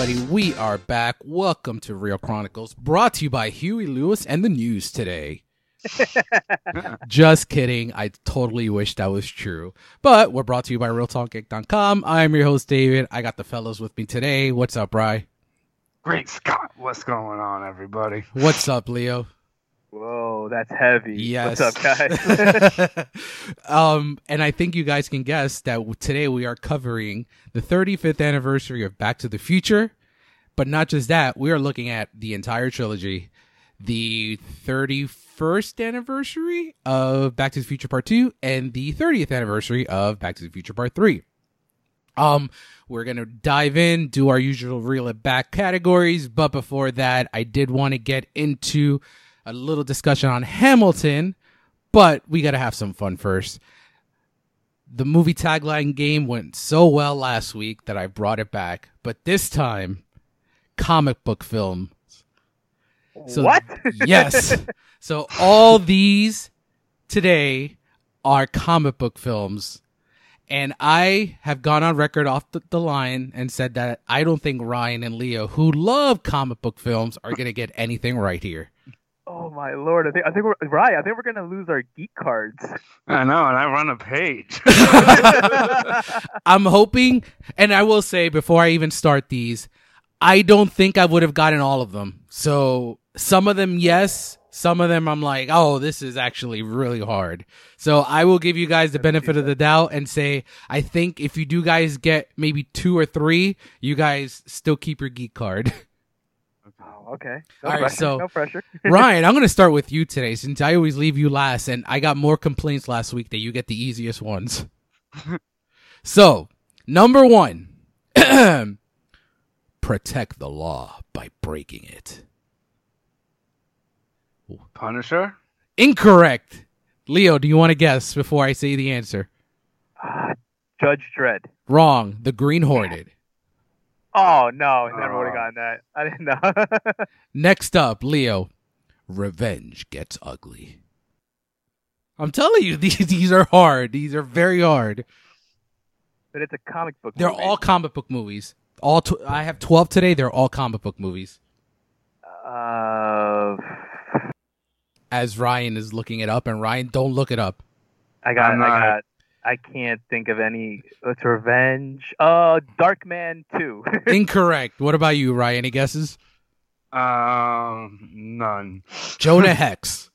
Everybody? We are back. Welcome to Real Chronicles, brought to you by Huey Lewis and the news today. Just kidding. I totally wish that was true. But we're brought to you by RealTalkGeek.com. I'm your host, David. I got the fellows with me today. What's up, Bry? Great Scott, what's going on, everybody? What's up, Leo? Whoa, that's heavy. Yes. What's up, guys? um, and I think you guys can guess that today we are covering the 35th anniversary of Back to the Future. But not just that, we are looking at the entire trilogy, the 31st anniversary of Back to the Future Part 2 and the 30th anniversary of Back to the Future Part 3. Um, we're gonna dive in, do our usual reel it back categories, but before that, I did want to get into a little discussion on Hamilton, but we gotta have some fun first. The movie tagline game went so well last week that I brought it back, but this time, comic book film. So- what? Yes. so all these today are comic book films. And I have gone on record off the, the line and said that I don't think Ryan and Leo, who love comic book films, are going to get anything right here. Oh my lord! I think I think we're right. I think we're gonna lose our geek cards. I know, and I run a page. I'm hoping, and I will say before I even start these, I don't think I would have gotten all of them. So some of them, yes. Some of them, I'm like, oh, this is actually really hard. So I will give you guys the benefit of the doubt and say, I think if you do guys get maybe two or three, you guys still keep your geek card. okay. No All right, pressure. so- no pressure. Ryan, I'm going to start with you today since I always leave you last and I got more complaints last week that you get the easiest ones. so, number one, protect the law by breaking it. Punisher? Incorrect. Leo, do you want to guess before I say the answer? Ah, Judge Dredd. Wrong. The Green Hornet. Oh no! Never would have gotten that. I didn't know. Next up, Leo. Revenge gets ugly. I'm telling you, these these are hard. These are very hard. but it's a comic book. They're movie. all comic book movies. All tw- I have 12 today. They're all comic book movies. Uh, As Ryan is looking it up, and Ryan, don't look it up. I got. I'm I not- got. I can't think of any. It's Revenge. Uh, Darkman Two. Incorrect. What about you, Ryan? Any guesses? Um, none. Jonah Hex.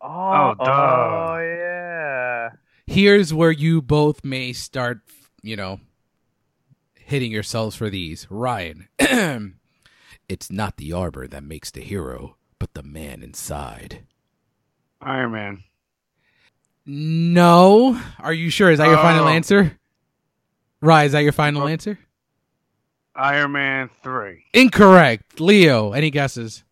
oh, duh. oh yeah. Here's where you both may start, you know, hitting yourselves for these. Ryan. it's not the arbor that makes the hero, but the man inside. Iron Man. No. Are you sure? Is that your final Oh. answer? Ryan, is that your final Oh. answer? Iron Man 3. Incorrect. Leo, any guesses?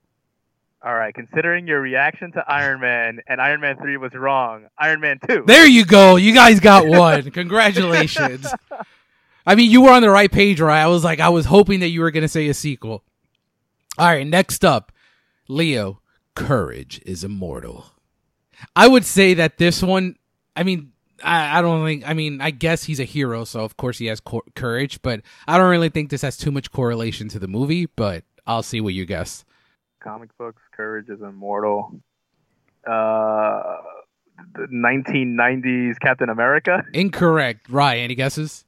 All right. Considering your reaction to Iron Man and Iron Man Three was wrong, Iron Man Two. There you go. You guys got one. Congratulations. I mean, you were on the right page, right? I was like, I was hoping that you were going to say a sequel. All right, next up, Leo. Courage is immortal. I would say that this one, I mean, I, I don't think, I mean, I guess he's a hero, so of course he has cor- courage, but I don't really think this has too much correlation to the movie, but I'll see what you guess. comic books. Courage is immortal. Uh, the 1990s Captain America. Incorrect. Ryan, any guesses?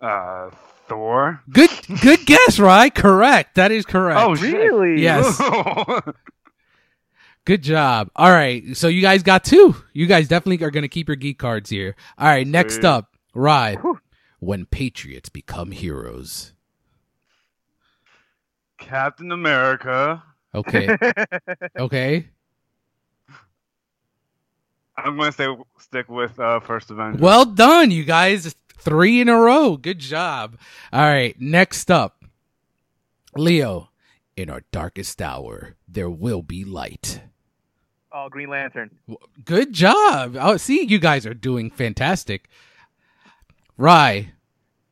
Uh, Thor. Good, good guess, right? Correct. That is correct. Oh. Really? Yes. Good job. All right. So you guys got two. You guys definitely are going to keep your geek cards here. All right. Next up, Rye. When patriots become heroes. Captain America. Okay. okay. I'm going to stay, stick with uh, First Avenger. Well done, you guys. Three in a row. Good job. All right. Next up, Leo. In our darkest hour, there will be light. Oh, Green Lantern. Good job. Oh, see, you guys are doing fantastic. Rye,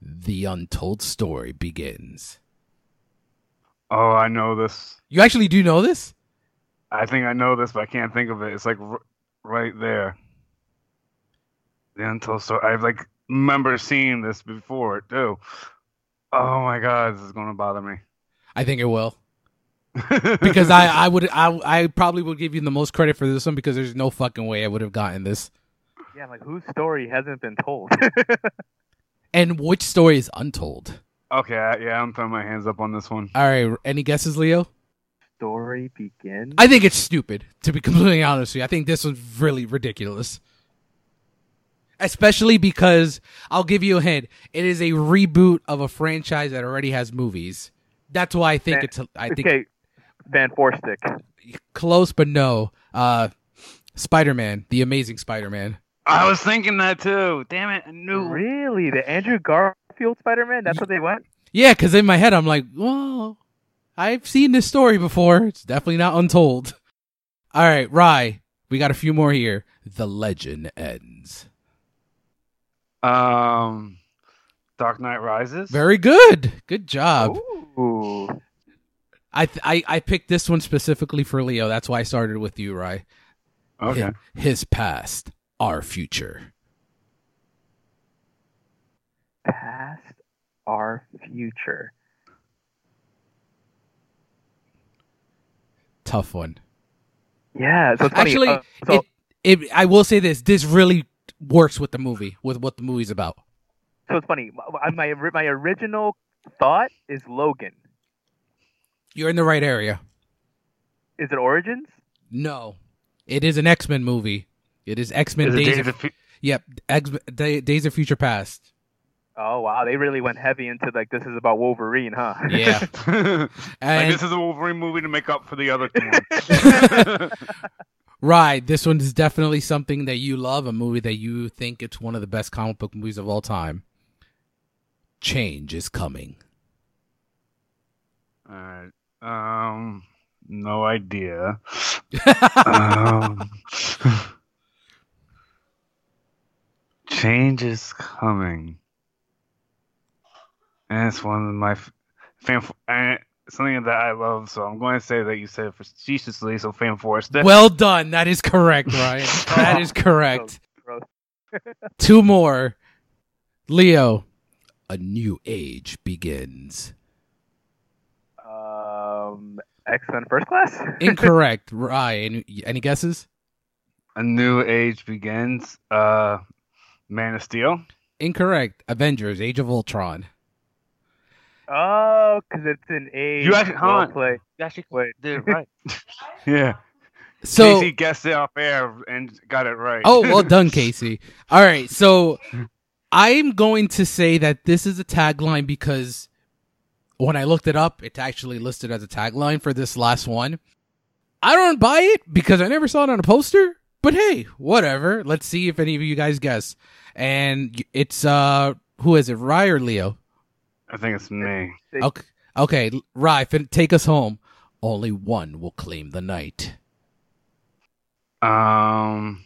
the untold story begins. Oh, I know this. You actually do know this? I think I know this, but I can't think of it. It's like r- right there. The untold story. I've like remember seeing this before too. Oh my god, this is gonna bother me. I think it will because I I would I I probably would give you the most credit for this one because there's no fucking way I would have gotten this. Yeah, like whose story hasn't been told? And which story is untold? okay, yeah, I'm throwing my hands up on this one. All right, any guesses, Leo? story begins. I think it's stupid, to be completely honest with you. I think this one's really ridiculous. Especially because I'll give you a hint. It is a reboot of a franchise that already has movies. That's why I think Fan- it's I think okay, Van Forstick. close but no. Uh Spider-Man, the amazing Spider-Man. I was thinking that too. Damn it, I knew. Really, the Andrew Garfield Spider-Man? That's what they went. Yeah, cuz in my head I'm like, "Well, I've seen this story before. It's definitely not untold." All right, Rye, we got a few more here. The legend ends. Um, Dark Knight Rises. Very good. Good job. Ooh. I, th- I I picked this one specifically for Leo. That's why I started with you, Rye. okay. Hi- His past, our future. Past, our future. Tough one. Yeah, so it's funny. Actually, uh, so it, it I will say this. This really works with the movie, with what the movie's about. so it's funny. My my, my original thought is Logan. You're in the right area. Is it Origins? No, it is an X Men movie. It is X Men Is it Days. Days of, of Fu- yep, X Day, Days of Future Past. Oh wow, they really went heavy into like this is about Wolverine, huh? Yeah, like this is a Wolverine movie to make up for the other two. right, this one is definitely something that you love. A movie that you think it's one of the best comic book movies of all time. Change is coming. All right. Um, no idea. um, change is coming, and it's one of my f- fan. And something that I love, so I'm going to say that you said it facetiously. So, fan Forrester. well done. That is correct, Ryan. That is correct. Two more. Leo, a new age begins. Um, X Men First Class. Incorrect. Right. any, any guesses? a new age begins. Uh, Man of Steel. Incorrect. Avengers: Age of Ultron. oh, because it's an age. You actually- hold well on. play. Actually, Wait. did right. yeah. So, Casey guessed it off air and got it right. oh, well done, Casey. All right, so I'm going to say that this is a tagline because when I looked it up, it's actually listed as a tagline for this last one. I don't buy it because I never saw it on a poster. But hey, whatever. Let's see if any of you guys guess. And it's uh, who is it? Rye or Leo? I think it's me. Okay, okay, Rye, fin- take us home. Only one will claim the night. Um,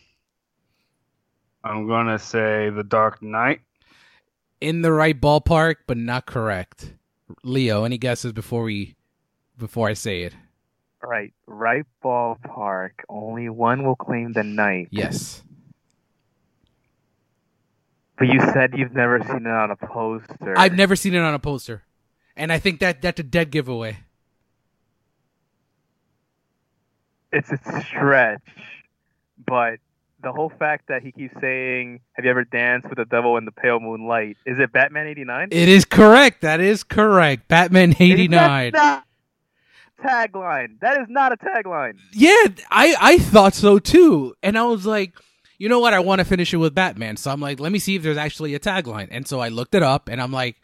I'm gonna say The Dark Knight. In the right ballpark, but not correct. Leo, any guesses before we before I say it? All right, right ballpark. Only one will claim the night. Yes. But you said you've never seen it on a poster. I've never seen it on a poster. And I think that that's a dead giveaway. It's a stretch, but the whole fact that he keeps saying, "Have you ever danced with the devil in the pale moonlight?" Is it Batman '89? It is correct. That is correct. Batman 89. Tagline. That is not a tagline. Yeah, I I thought so too. And I was like, you know what? I want to finish it with Batman. So I'm like, let me see if there's actually a tagline. And so I looked it up, and I'm like,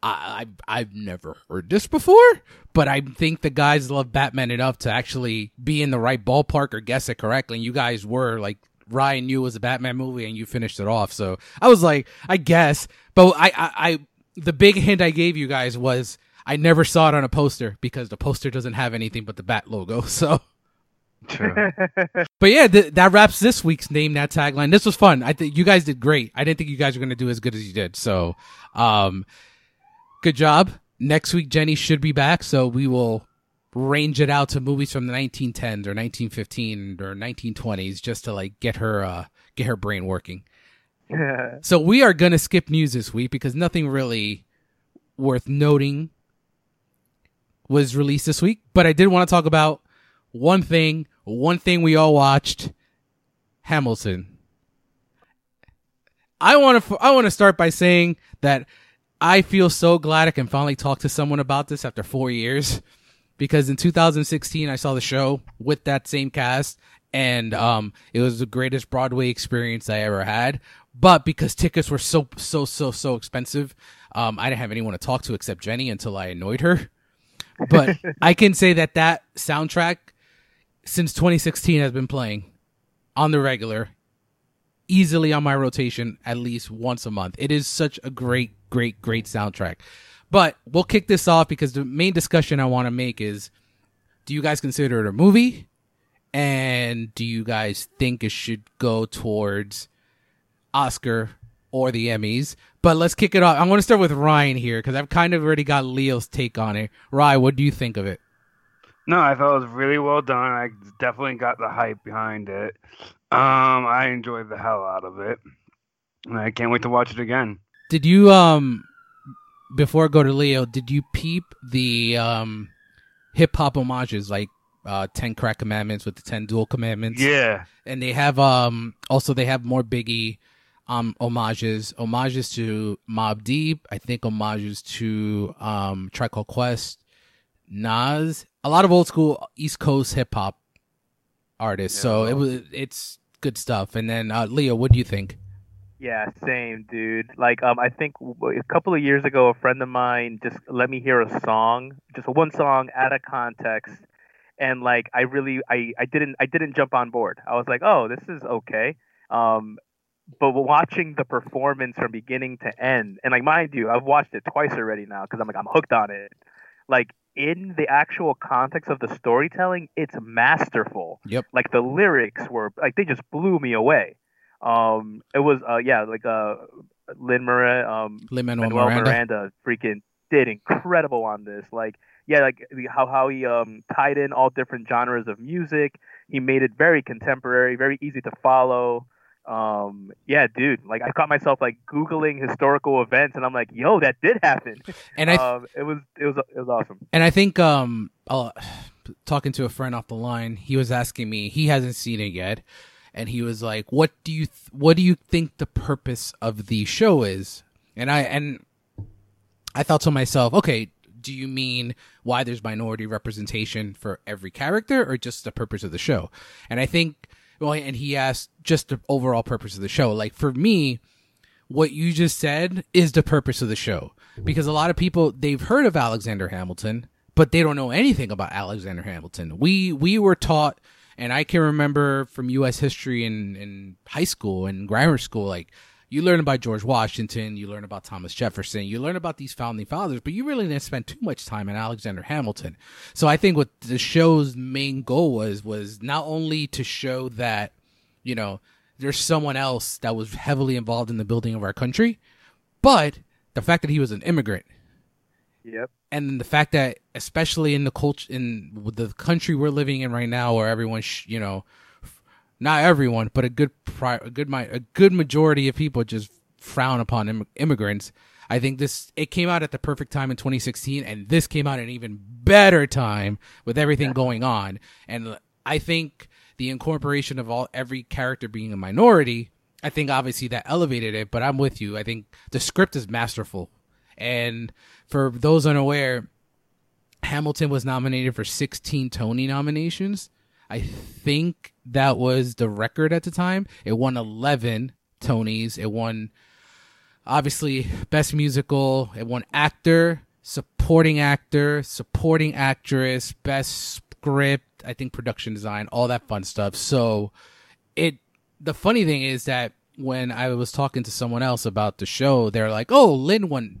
I, I I've never heard this before, but I think the guys love Batman enough to actually be in the right ballpark or guess it correctly. And you guys were like. Ryan knew it was a Batman movie, and you finished it off. So I was like, I guess, but I, I, I, the big hint I gave you guys was I never saw it on a poster because the poster doesn't have anything but the Bat logo. So, True. but yeah, th- that wraps this week's name that tagline. This was fun. I think you guys did great. I didn't think you guys were going to do as good as you did. So, um, good job. Next week, Jenny should be back. So we will range it out to movies from the 1910s or 1915 or 1920s just to like get her, uh, get her brain working. So we are going to skip news this week because nothing really worth noting was released this week, but I did want to talk about one thing, one thing we all watched, Hamilton. I want to I want to start by saying that I feel so glad I can finally talk to someone about this after 4 years because in 2016 I saw the show with that same cast and um it was the greatest Broadway experience I ever had but because tickets were so so so so expensive um I didn't have anyone to talk to except Jenny until I annoyed her but I can say that that soundtrack since 2016 has been playing on the regular easily on my rotation at least once a month. It is such a great, great, great soundtrack. But we'll kick this off because the main discussion I want to make is do you guys consider it a movie? And do you guys think it should go towards Oscar or the Emmys? But let's kick it off. I'm going to start with Ryan here because I've kind of already got Leo's take on it. Ryan, what do you think of it? No, I thought it was really well done. I definitely got the hype behind it. Um, I enjoyed the hell out of it. And I can't wait to watch it again. Did you um before I go to Leo, did you peep the um hip hop homages like uh 10 crack commandments with the 10 duel commandments? Yeah. And they have um also they have more biggie um homages, homages to Mobb Deep, I think homages to um Tribe Called Quest, Nas, a lot of old school East Coast hip hop artists. Yeah, so well. it was it's good stuff. And then uh Leo, what do you think? Yeah, same, dude. Like, um, I think a couple of years ago, a friend of mine just let me hear a song, just one song out of context, and like, I really, I, I didn't, I didn't jump on board. I was like, oh, this is okay. Um, but watching the performance from beginning to end, and like, mind you, I've watched it twice already now because I'm like, I'm hooked on it. Like, in the actual context of the storytelling, it's masterful. Yep. Like the lyrics were like they just blew me away. Um, it was uh yeah like uh Lin Miranda um Lin Manuel Miranda. Miranda. freaking did incredible on this. Like yeah like how how he um tied in all different genres of music. He made it very contemporary, very easy to follow. Um yeah, dude. Like I caught myself like googling historical events, and I'm like, yo, that did happen. And I um, it was it was it was awesome. And I think um uh, talking to a friend off the line, he was asking me, he hasn't seen it yet, and he was like, "What do you th- what do you think the purpose of the show is?" And I and I thought to myself, "Okay, do you mean why there's minority representation for every character or just the purpose of the show?" And I think well, and he asked just the overall purpose of the show. Like for me, what you just said is the purpose of the show because a lot of people they've heard of Alexander Hamilton but they don't know anything about Alexander Hamilton. We we were taught and I can remember from US history in in high school and grammar school like you learn about George Washington, you learn about Thomas Jefferson, you learn about these founding fathers, but you really didn't spend too much time on Alexander Hamilton. So I think what the show's main goal was was not only to show that you know, there's someone else that was heavily involved in the building of our country, but the fact that he was an immigrant Yep. and the fact that especially in the culture in the country we're living in right now where everyone sh- you know not everyone but a good pri- a good a good majority of people just frown upon Im- immigrants i think this it came out at the perfect time in 2016 and this came out at an even better time with everything going on. And i think the incorporation of all every character being a minority i think obviously that elevated it but i'm with you. I think the script is masterful and for those unaware, Hamilton was nominated for 16 Tony nominations. I think that was the record at the time. It won 11 Tonys. It won, obviously, Best Musical. It won Actor, Supporting Actor, Supporting Actress, Best Script, I think Production Design, all that fun stuff. So it, the funny thing is that when I was talking to someone else about the show, they're like, oh, Lin won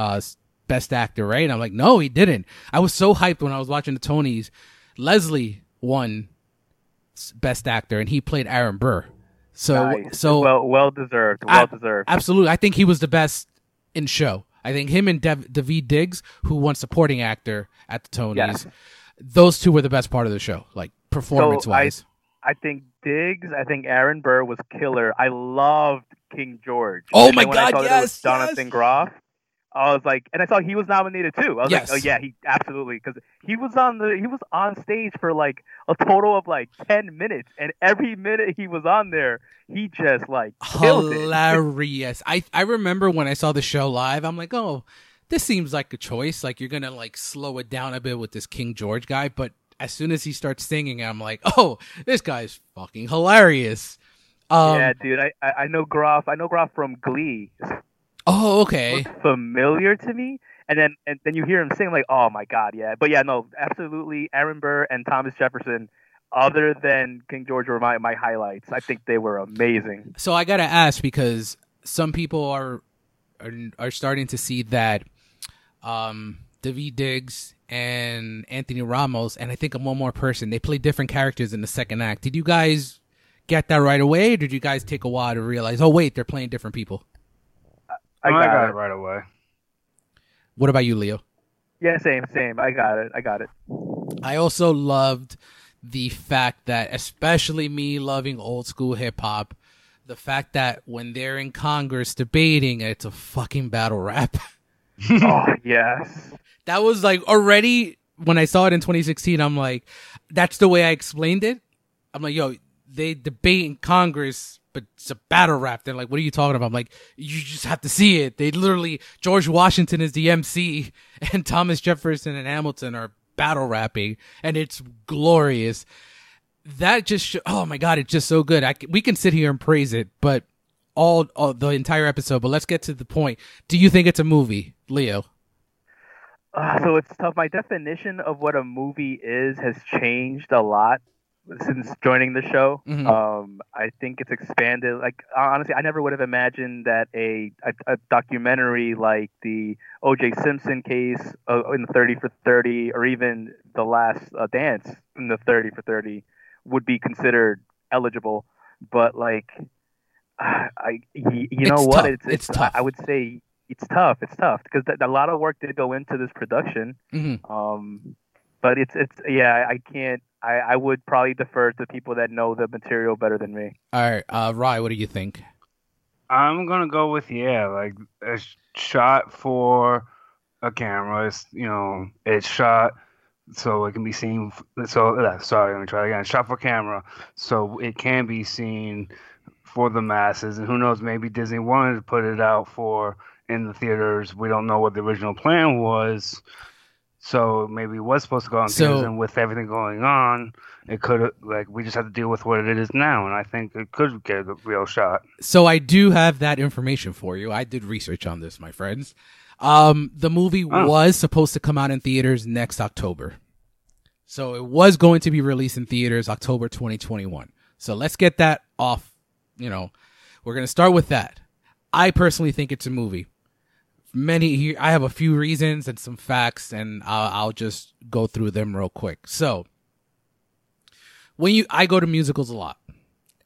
uh best actor, right? And I'm like, no, he didn't. I was so hyped when I was watching the Tonys. Leslie won best actor and he played Aaron Burr. So Nice. so well well deserved. I- Well deserved. absolutely, I think he was the best in show. I think him and Dev- Daveed Diggs, who won supporting actor at the Tonys, Yes. those two were the best part of the show, like performance wise. I think Diggs, I think Aaron Burr was killer. I loved King George. Oh And my I God, saw it was yes, Jonathan yes. Groff. I was like, and I saw he was nominated too. I was Yes. like, oh yeah, he absolutely because he was on the he was on stage for like a total of like ten minutes, and every minute he was on there, he just like hilarious. I I remember when I saw the show live, I'm like, oh, this seems like a choice. Like you're gonna like slow it down a bit with this King George guy, but as soon as he starts singing, I'm like, oh, this guy's fucking hilarious. Um, yeah, dude, I, I I know Groff. I know Groff from Glee. Oh, okay. Familiar to me. And then and then you hear him sing like, oh my god, yeah. But yeah, no, absolutely. Aaron Burr and Thomas Jefferson. Other than King George were my, my highlights. I think they were amazing. So I gotta ask because some people are are, are starting to see that um, Daveed Diggs and Anthony Ramos, and I think one more person, they play different characters in the second act. Did you guys get that right away, or did you guys take a while to realize? Oh, wait, they're playing different people. I I got, got it. it right away. What about you, Leo? Yeah, same, same. I got it. I got it. I also loved the fact that, especially me loving old school hip hop, the fact that when they're in Congress debating, it's a fucking battle rap. oh yes. that was like already when I saw it in 2016. I'm like, that's the way I explained it. I'm like, yo, they debate in Congress, but it's a battle rap. They're like, what are you talking about? I'm like, you just have to see it. They literally George Washington is the MC, and Thomas Jefferson and Hamilton are battle rapping, and it's glorious. That just sh- oh my god, it's just so good. I c- we can sit here and praise it, but all, all the entire episode. But let's get to the point. Do you think it's a movie, Leo? Uh, so it's tough. My definition of what a movie is has changed a lot since joining the show. Mhm. Um, I think it's expanded. Like honestly, I never would have imagined that a a, a documentary like the O.J. Simpson case uh, in the Thirty for Thirty, or even the Last uh, Dance in the Thirty for Thirty, would be considered eligible. But like, uh, I y- you know It's what? tough. It's, It's I- tough. I would say it's tough. It's tough because th- a lot of work did go into this production. hmm Um, but it's it's yeah, I can't. I, I would probably defer to people that know the material better than me. All right, uh, Rye, what do you think? I'm gonna go with yeah, like it's shot for a camera. It's you know, it's shot so it can be seen. So uh, sorry, let me try again. Shot for camera, so it can be seen for the masses. And who knows, maybe Disney wanted to put it out for in the theaters. We don't know what the original plan was. So maybe it was supposed to go on So- theaters, and with everything going on, it could like we just have to deal with what it is now, and I think it could get a real shot. So I do have that information for you. I did research on this, my friends. Um, the movie Oh. was supposed to come out in theaters next October. So it was going to be released in theaters October 2021. So let's get that off. You know, we're going to start with that. I personally think it's a movie. Many here, I have a few reasons and some facts, and I'll, I'll just go through them real quick. So, when you, I go to musicals a lot,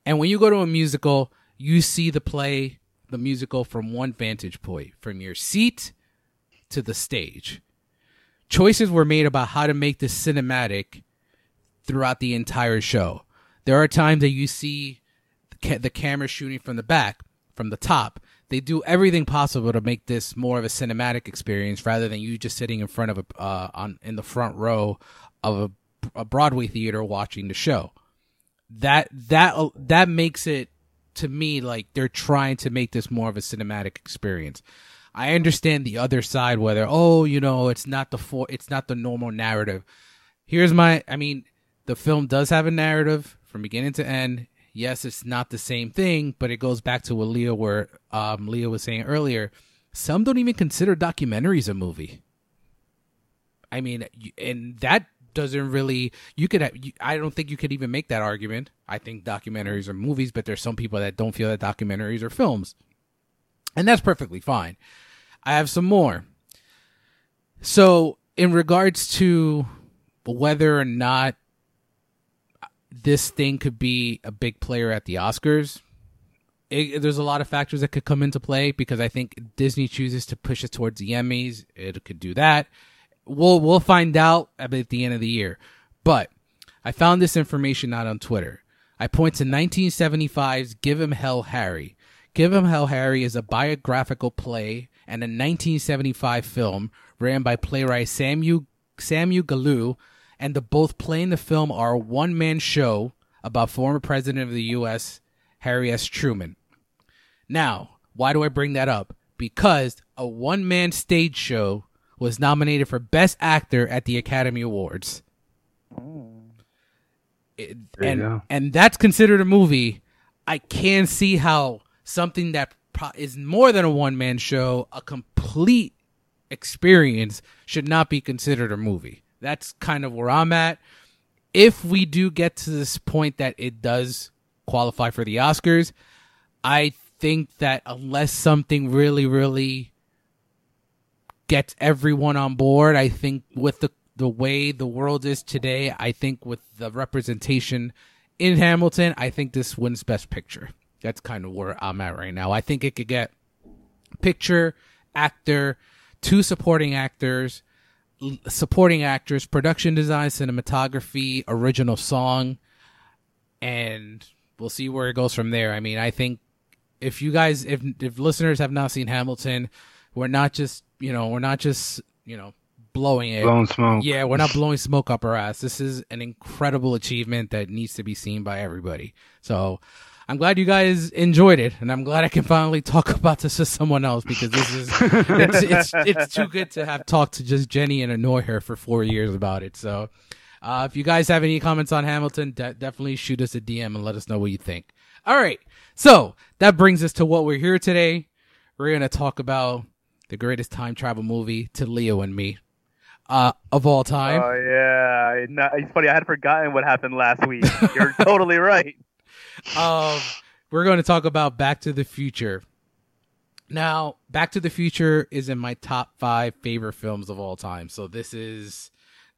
and when you go to a musical, you see the play, the musical from one vantage point, from your seat to the stage. Choices were made about how to make this cinematic throughout the entire show. There are times that you see the, the camera shooting from the back, from the top. They do everything possible to make this more of a cinematic experience rather than you just sitting in front of a uh, on in the front row of a, a Broadway theater watching the show. That that that makes it to me like they're trying to make this more of a cinematic experience. I understand the other side whether oh you know it's not the for it's not the normal narrative. Here's my I mean the film does have a narrative from beginning to end. Yes, it's not the same thing, but it goes back to what Leo were um Leo was saying earlier. Some don't even consider documentaries a movie. I mean, and that doesn't really. You could you, I don't think you could even make that argument. I think documentaries are movies, but there's some people that don't feel that documentaries are films, and that's perfectly fine. I have some more. So, in regards to whether or not this thing could be a big player at the Oscars, it, there's a lot of factors that could come into play because I think Disney chooses to push it towards the Emmys. It could do that. We'll we'll find out at the end of the year. But I found this information out on Twitter. I point to 1975's Give Him Hell Harry. Give Him Hell Harry is a biographical play and a 1975 film written by playwright Samuel Samuel Gallu, and the both playing the film are a one man show about former president of the U.S. Harry S. Truman. Now, why do I bring that up? Because a one man stage show was nominated for Best Actor at the Academy Awards. It- There you and and that's considered a movie. I can see how something that pro- is more than a one man show, a complete experience, should not be considered a movie. That's kind of where I'm at. If we do get to this point that it does qualify for the Oscars, I think that unless something really, really gets everyone on board, I think with the the way the world is today, I think with the representation in Hamilton, I think this wins Best Picture. That's kind of where I'm at right now. I think it could get picture, actor, two supporting actors, supporting actors, production design, cinematography, original song, and we'll see where it goes from there. I mean, I think if you guys, if if listeners have not seen Hamilton, we're not just you know we're not just you know blowing it. Blowing smoke. Yeah, we're not blowing smoke up our ass. This is an incredible achievement that needs to be seen by everybody. So I'm glad you guys enjoyed it, and I'm glad I can finally talk about this to someone else because this is it's it's it's too good to have talked to just Jenny and annoy her for four years about it. So uh, if you guys have any comments on Hamilton, de- definitely shoot us a DM and let us know what you think. All right, so that brings us to what we're here today. We're gonna talk about the greatest time travel movie to Leo and me uh, of all time. Oh yeah, it's funny. I had forgotten what happened last week. You're totally right. Um, we're going to talk about Back to the Future. Now, Back to the Future is in my top five favorite films of all time. So this is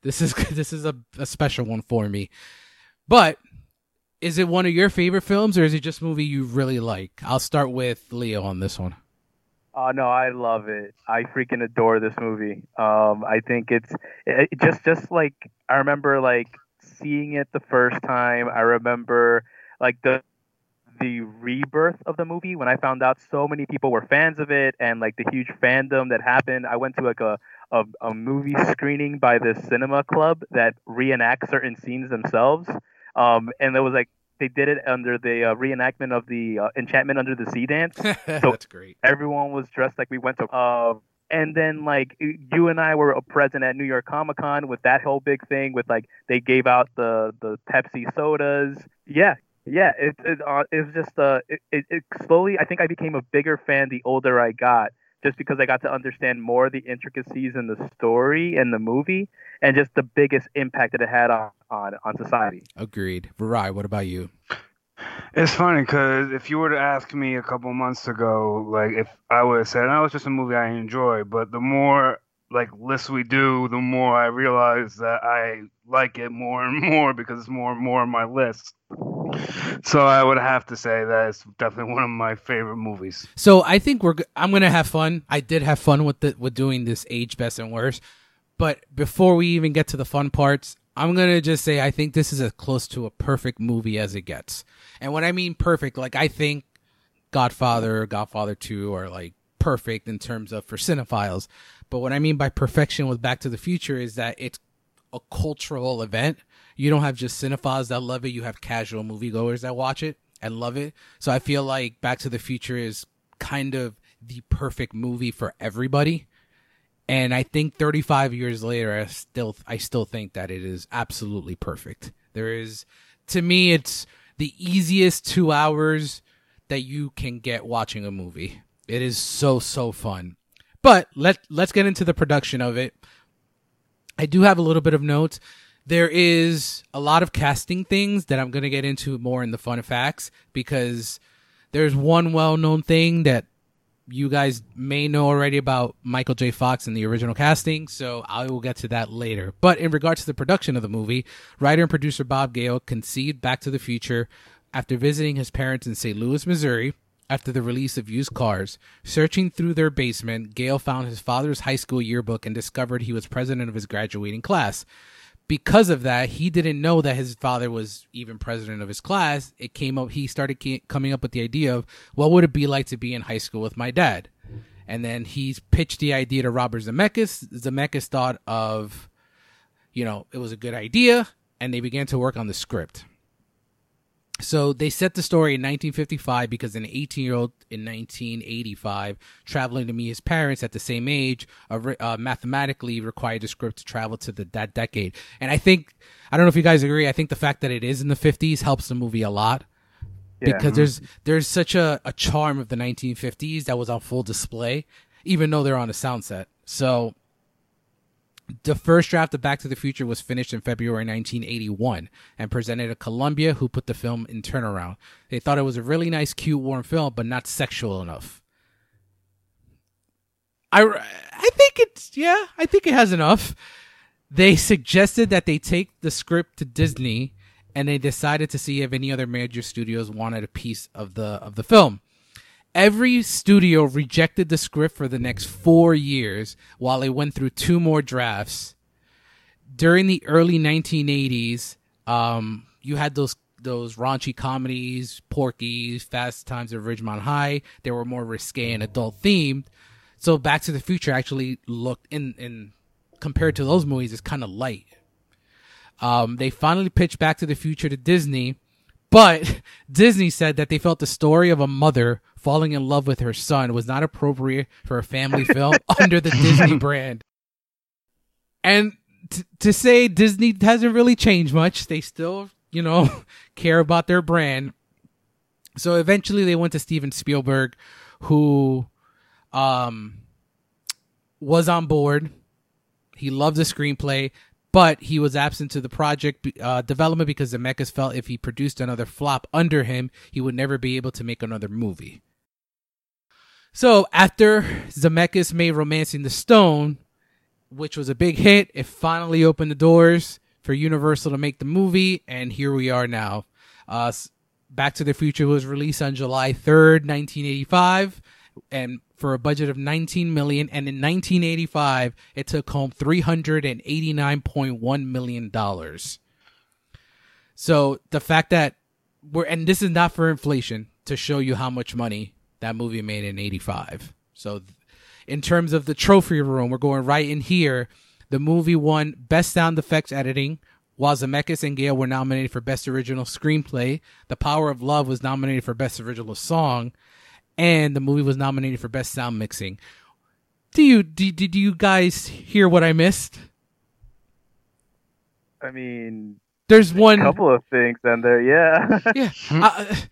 this is this is a, a special one for me. But is it one of your favorite films, or is it just a movie you really like? I'll start with Leo on this one. Oh no, I love it. I freaking adore this movie. Um, I think it's it, it just just like I remember like seeing it the first time. I remember like the the rebirth of the movie when I found out so many people were fans of it and like the huge fandom that happened. I went to like a a, a movie screening by this cinema club that reenacts certain scenes themselves. Um, and there was like they did it under the uh, reenactment of the uh, Enchantment Under the Sea dance So That's great. everyone was dressed like we went to uh and then like you and I were present at New York Comic Con with that whole big thing with like they gave out the the Pepsi sodas. Yeah, yeah. It it, uh, it was just uh it, it, it slowly. I think I became a bigger fan the older I got, just because I got to understand more of the intricacies in the story and the movie, and just the biggest impact that it had on on, on society. Agreed. Varai, what about you? It's funny because if you were to ask me a couple months ago, like if I would have said, "No, it's just a movie I enjoy," but the more like lists we do, the more I realize that I like it more and more because it's more and more on my list. So I would have to say that it's definitely one of my favorite movies. So I think we're. I'm gonna have fun. I did have fun with the with doing this age best and worst. But before we even get to the fun parts, I'm gonna just say I think this is as close to a perfect movie as it gets. And when I mean perfect, like I think Godfather, Godfather Two are like perfect in terms of for cinephiles. But what I mean by perfection with Back to the Future is that it's a cultural event. You don't have just cinephiles that love it. You have casual moviegoers that watch it and love it. So I feel like Back to the Future is kind of the perfect movie for everybody. And I think 35 years later, I still, I still think that it is absolutely perfect. There is, to me, it's the easiest two hours that you can get watching a movie. It is so, so fun. But let, let's get into the production of it. I do have a little bit of notes. There is a lot of casting things that I'm going to get into more in the fun facts because there's one well known thing that you guys may know already about Michael J. Fox and the original casting, so I will get to that later. But in regards to the production of the movie, writer and producer Bob Gale conceived Back to the Future after visiting his parents in St. Louis, Missouri. After the release of used cars, searching through their basement, Gale found his father's high school yearbook and discovered he was president of his graduating class because of that, he didn't know that his father was even president of his class. It came up, he started coming up with the idea of what would it be like to be in high school with my dad? and then he's pitched the idea to Robert Zemeckis. Zemeckis thought of, you know, it was a good idea, and they began to work on the script. So they set the story in 1955 because an 18 year old in 1985 traveling to meet his parents at the same age uh, uh, mathematically required the script to travel to the, that decade. And I think, I don't know if you guys agree, I think the fact that it is in the 50s helps the movie a lot. Yeah. Because there's there's such a, a charm of the 1950s that was on full display, even though they're on a sound set. So the first draft of Back to the Future was finished in February 1981 and presented to Columbia, who put the film in turnaround. They thought it was a really nice, cute, warm film, but not sexual enough. I, I think it's, yeah, I think it has enough. They suggested that they take the script to Disney and they decided to see if any other major studios wanted a piece of the of the film. Every studio rejected the script for the next four years while it went through two more drafts. During the early 1980s, um, you had those those raunchy comedies, Porky's, Fast Times at Ridgemont High. They were more risque and adult themed. So Back to the Future actually looked in in compared to those movies is kind of light. Um, they finally pitched Back to the Future to Disney, but Disney said that they felt the story of a mother falling in love with her son was not appropriate for a family film under the Disney brand. And t- to say Disney hasn't really changed much, they still, you know, care about their brand. So eventually they went to Steven Spielberg, who um, was on board. He loved the screenplay but he was absent to the project uh, development because Zemeckis felt if he produced another flop under him, he would never be able to make another movie. So after Zemeckis made Romancing the Stone, which was a big hit, it finally opened the doors for Universal to make the movie, and here we are now. Uh, Back to the Future was released on July 3rd, 1985, and for a budget of 19 million and in 1985 it took home 389.1 million dollars. So the fact that we're and this is not for inflation to show you how much money that movie made in 85 so in terms of the trophy room we're going right in here. The movie won best sound effects editing. While Zemeckis and Gale were nominated for Best Original Screenplay, The Power of Love was nominated for Best Original Song, and the movie was nominated for best sound mixing. Do you did, did you guys hear what I missed? I mean, there's one couple of things in there. Yeah. yeah. I,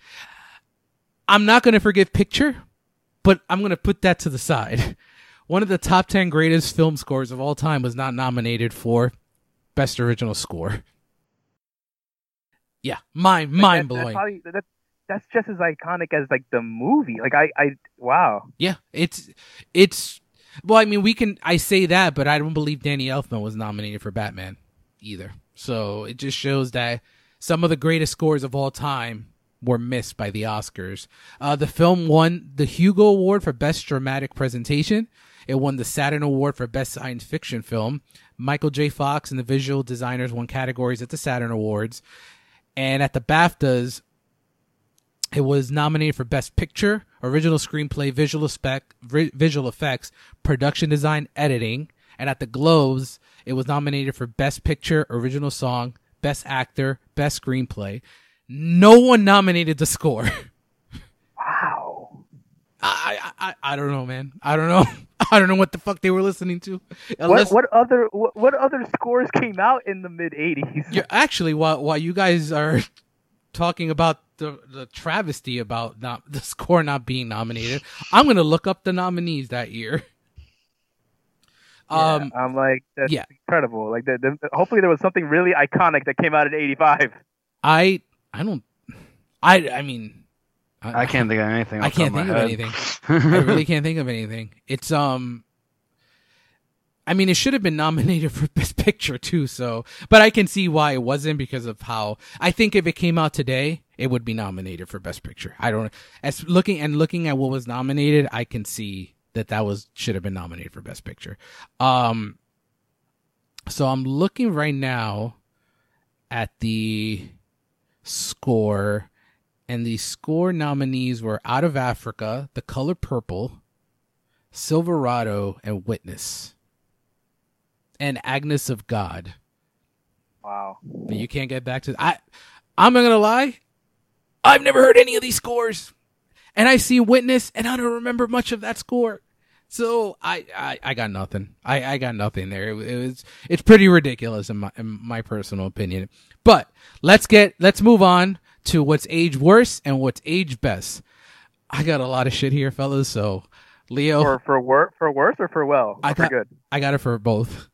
I'm not going to forgive picture, but I'm going to put that to the side. One of the top 10 greatest film scores of all time was not nominated for best original score. Yeah, mind mind blowing. That, that, that's just as iconic as like the movie. Like I, I wow. Yeah, it's it's well, I mean, we can I say that, but I don't believe Danny Elfman was nominated for Batman either. So it just shows that some of the greatest scores of all time were missed by the Oscars. Uh, the film won the Hugo Award for Best Dramatic Presentation. It won the Saturn Award for Best Science Fiction Film. Michael J. Fox and the visual designers won categories at the Saturn Awards. And at the BAFTAs, it was nominated for Best Picture, Original Screenplay, Visual, spec, visual Effects, Production Design, Editing. And at the Globes, it was nominated for Best Picture, Original Song, Best Actor, Best Screenplay. No one nominated the score. Wow. I, I I don't know, man. I don't know. I don't know what the fuck they were listening to. Unless... What, what other what, what other scores came out in the mid '80s? Yeah, actually, while while you guys are talking about the the travesty about not the score not being nominated. I'm gonna look up the nominees that year. Yeah, um, I'm like, that's yeah. incredible. Like, the, the, hopefully there was something really iconic that came out in '85. I I don't I I mean I, I can't think of anything. I can't think of anything. I really can't think of anything. It's um I mean, it should have been nominated for Best Picture too. So, but I can see why it wasn't because of how I think if it came out today, it would be nominated for Best Picture. I don't as looking and looking at what was nominated, I can see that that was should have been nominated for Best Picture. Um, so I'm looking right now at the score, and the score nominees were Out of Africa, The Color Purple, Silverado, and Witness. And Agnes of God. Wow. But you can't get back to I I'm not gonna lie. I've never heard any of these scores. And I see Witness and I don't remember much of that score. So I, I, I got nothing. I, I got nothing there. It, it was it's pretty ridiculous in my in my personal opinion. But let's get let's move on to what's age worse and what's age best. I got a lot of shit here, fellas. So Leo, For for wor- for worse or for well? I Or for good. I got it for both.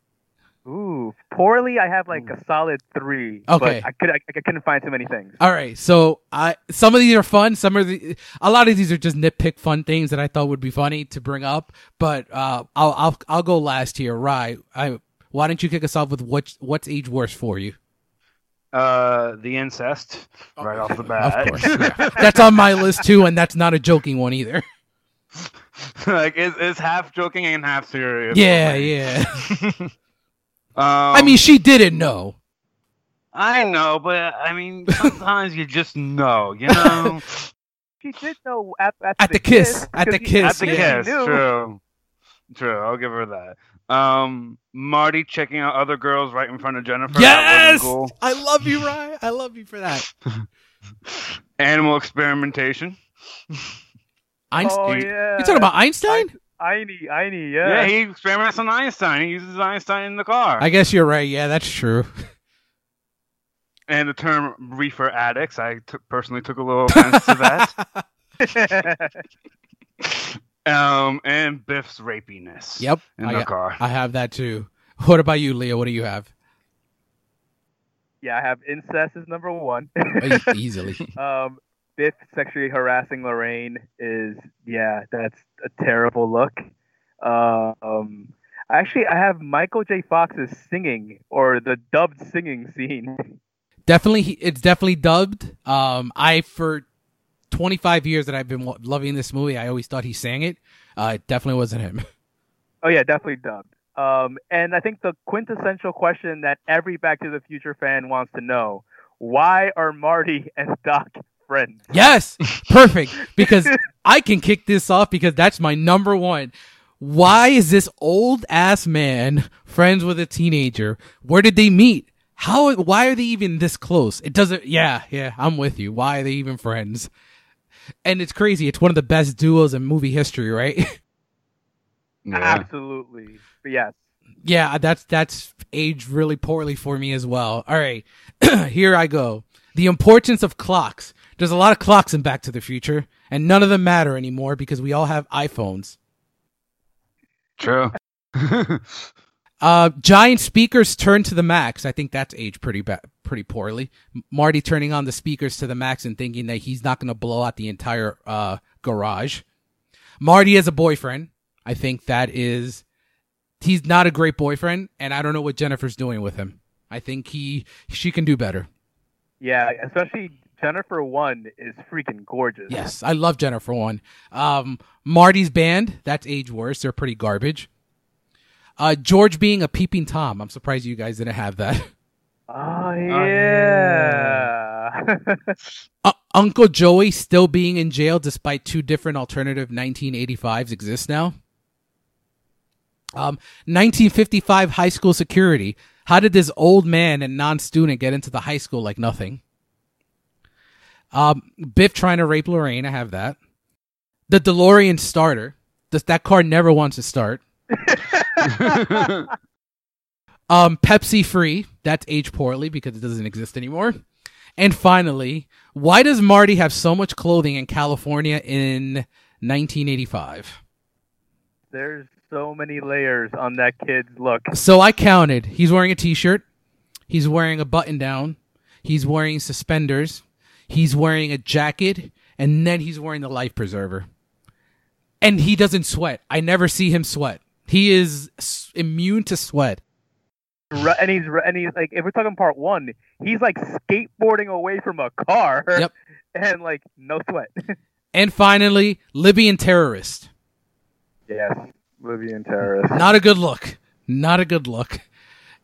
Ooh, poorly. I have like a solid three. Okay. But I could I, I couldn't find too many things. All right, so I some of these are fun. Some of the a lot of these are just nitpick fun things that I thought would be funny to bring up. But uh, I'll I'll I'll go last here. Right? I why don't you kick us off with what what's age worse for you? Uh, the incest right off the bat. Of course, yeah. that's on my list too, and that's not a joking one either. like it's, it's half joking and half serious. Yeah, yeah. Um, I mean, she didn't know. I know, but I mean, sometimes you just know, you know. She did know at, at, At the kiss. At the 'cause he- kiss, At the yeah. kiss, true, true. I'll give her that. Um, Marty checking out other girls right in front of Jennifer. Yes, cool. I love you, Ryan. I love you for that. Animal experimentation. Einstein. Oh yeah. You talking about Einstein? Einie, Einie, Yeah, yeah. he experiments on Einstein. He uses Einstein in the car. I guess you're right. Yeah, that's true. and the term reefer addicts, I took personally took a little offense to that. Um, and Biff's rapiness. Yep, in I the got- car. I have that too. What about you, Leo? What do you have? yeah, I have incest is number one. Easily. um, Biff sexually harassing Lorraine is yeah, that's a terrible look. Uh, um, actually, I have Michael J. Fox's singing or the dubbed singing scene. definitely, it's definitely dubbed. Um, I for 25 years that I've been loving this movie, I always thought he sang it. Uh, it definitely wasn't him. Oh yeah, definitely dubbed. Um, and I think the quintessential question that every Back to the Future fan wants to know: Why are Marty and Doc friends? Yes, perfect. Because I can kick this off because that's my number one. Why is this old ass man friends with a teenager? Where did they meet? How? Why are they even this close? It doesn't. Yeah, yeah. I'm with you. Why are they even friends? And it's crazy. It's one of the best duos in movie history, right? Yeah. Absolutely. But yes. yeah, that's that's aged really poorly for me as well. All right, here I go. The importance of clocks. There's a lot of clocks in Back to the Future, and none of them matter anymore because we all have iPhones. True. Uh, giant speakers turned to the max. I think that's aged pretty ba- pretty poorly. M- Marty turning on the speakers to the max and thinking that he's not going to blow out the entire uh, garage. Marty as a boyfriend. I think that is he's not a great boyfriend, and I don't know what Jennifer's doing with him. I think he she can do better. Yeah, especially Jennifer One is freaking gorgeous. Yes, I love Jennifer one. Um, Marty's band that's age worse. They're pretty garbage. Uh, George being a peeping tom. I'm surprised you guys didn't have that. Oh yeah. Uh, Uncle Joey still being in jail despite two different alternative 1985s exist now. Um, 1955 high school security. How did this old man and non-student get into the high school like nothing? Um, Biff trying to rape Lorraine. I have that. The DeLorean starter. Does that car never wants to start? Um, Pepsi free. That's aged poorly because it doesn't exist anymore. And finally, why does Marty have so much clothing in California in 1985? There's so many layers on that kid's look. So I counted. He's wearing a t-shirt. He's wearing a button down. He's wearing suspenders. He's wearing a jacket. And then he's wearing the life preserver. And he doesn't sweat. I never see him sweat. He is s- immune to sweat. And he's and he's like, if we're talking part one, he's like skateboarding away from a car. Yep. And like no sweat. And finally, Libyan terrorist. yes, Libyan terrorist. Not a good look. Not a good look.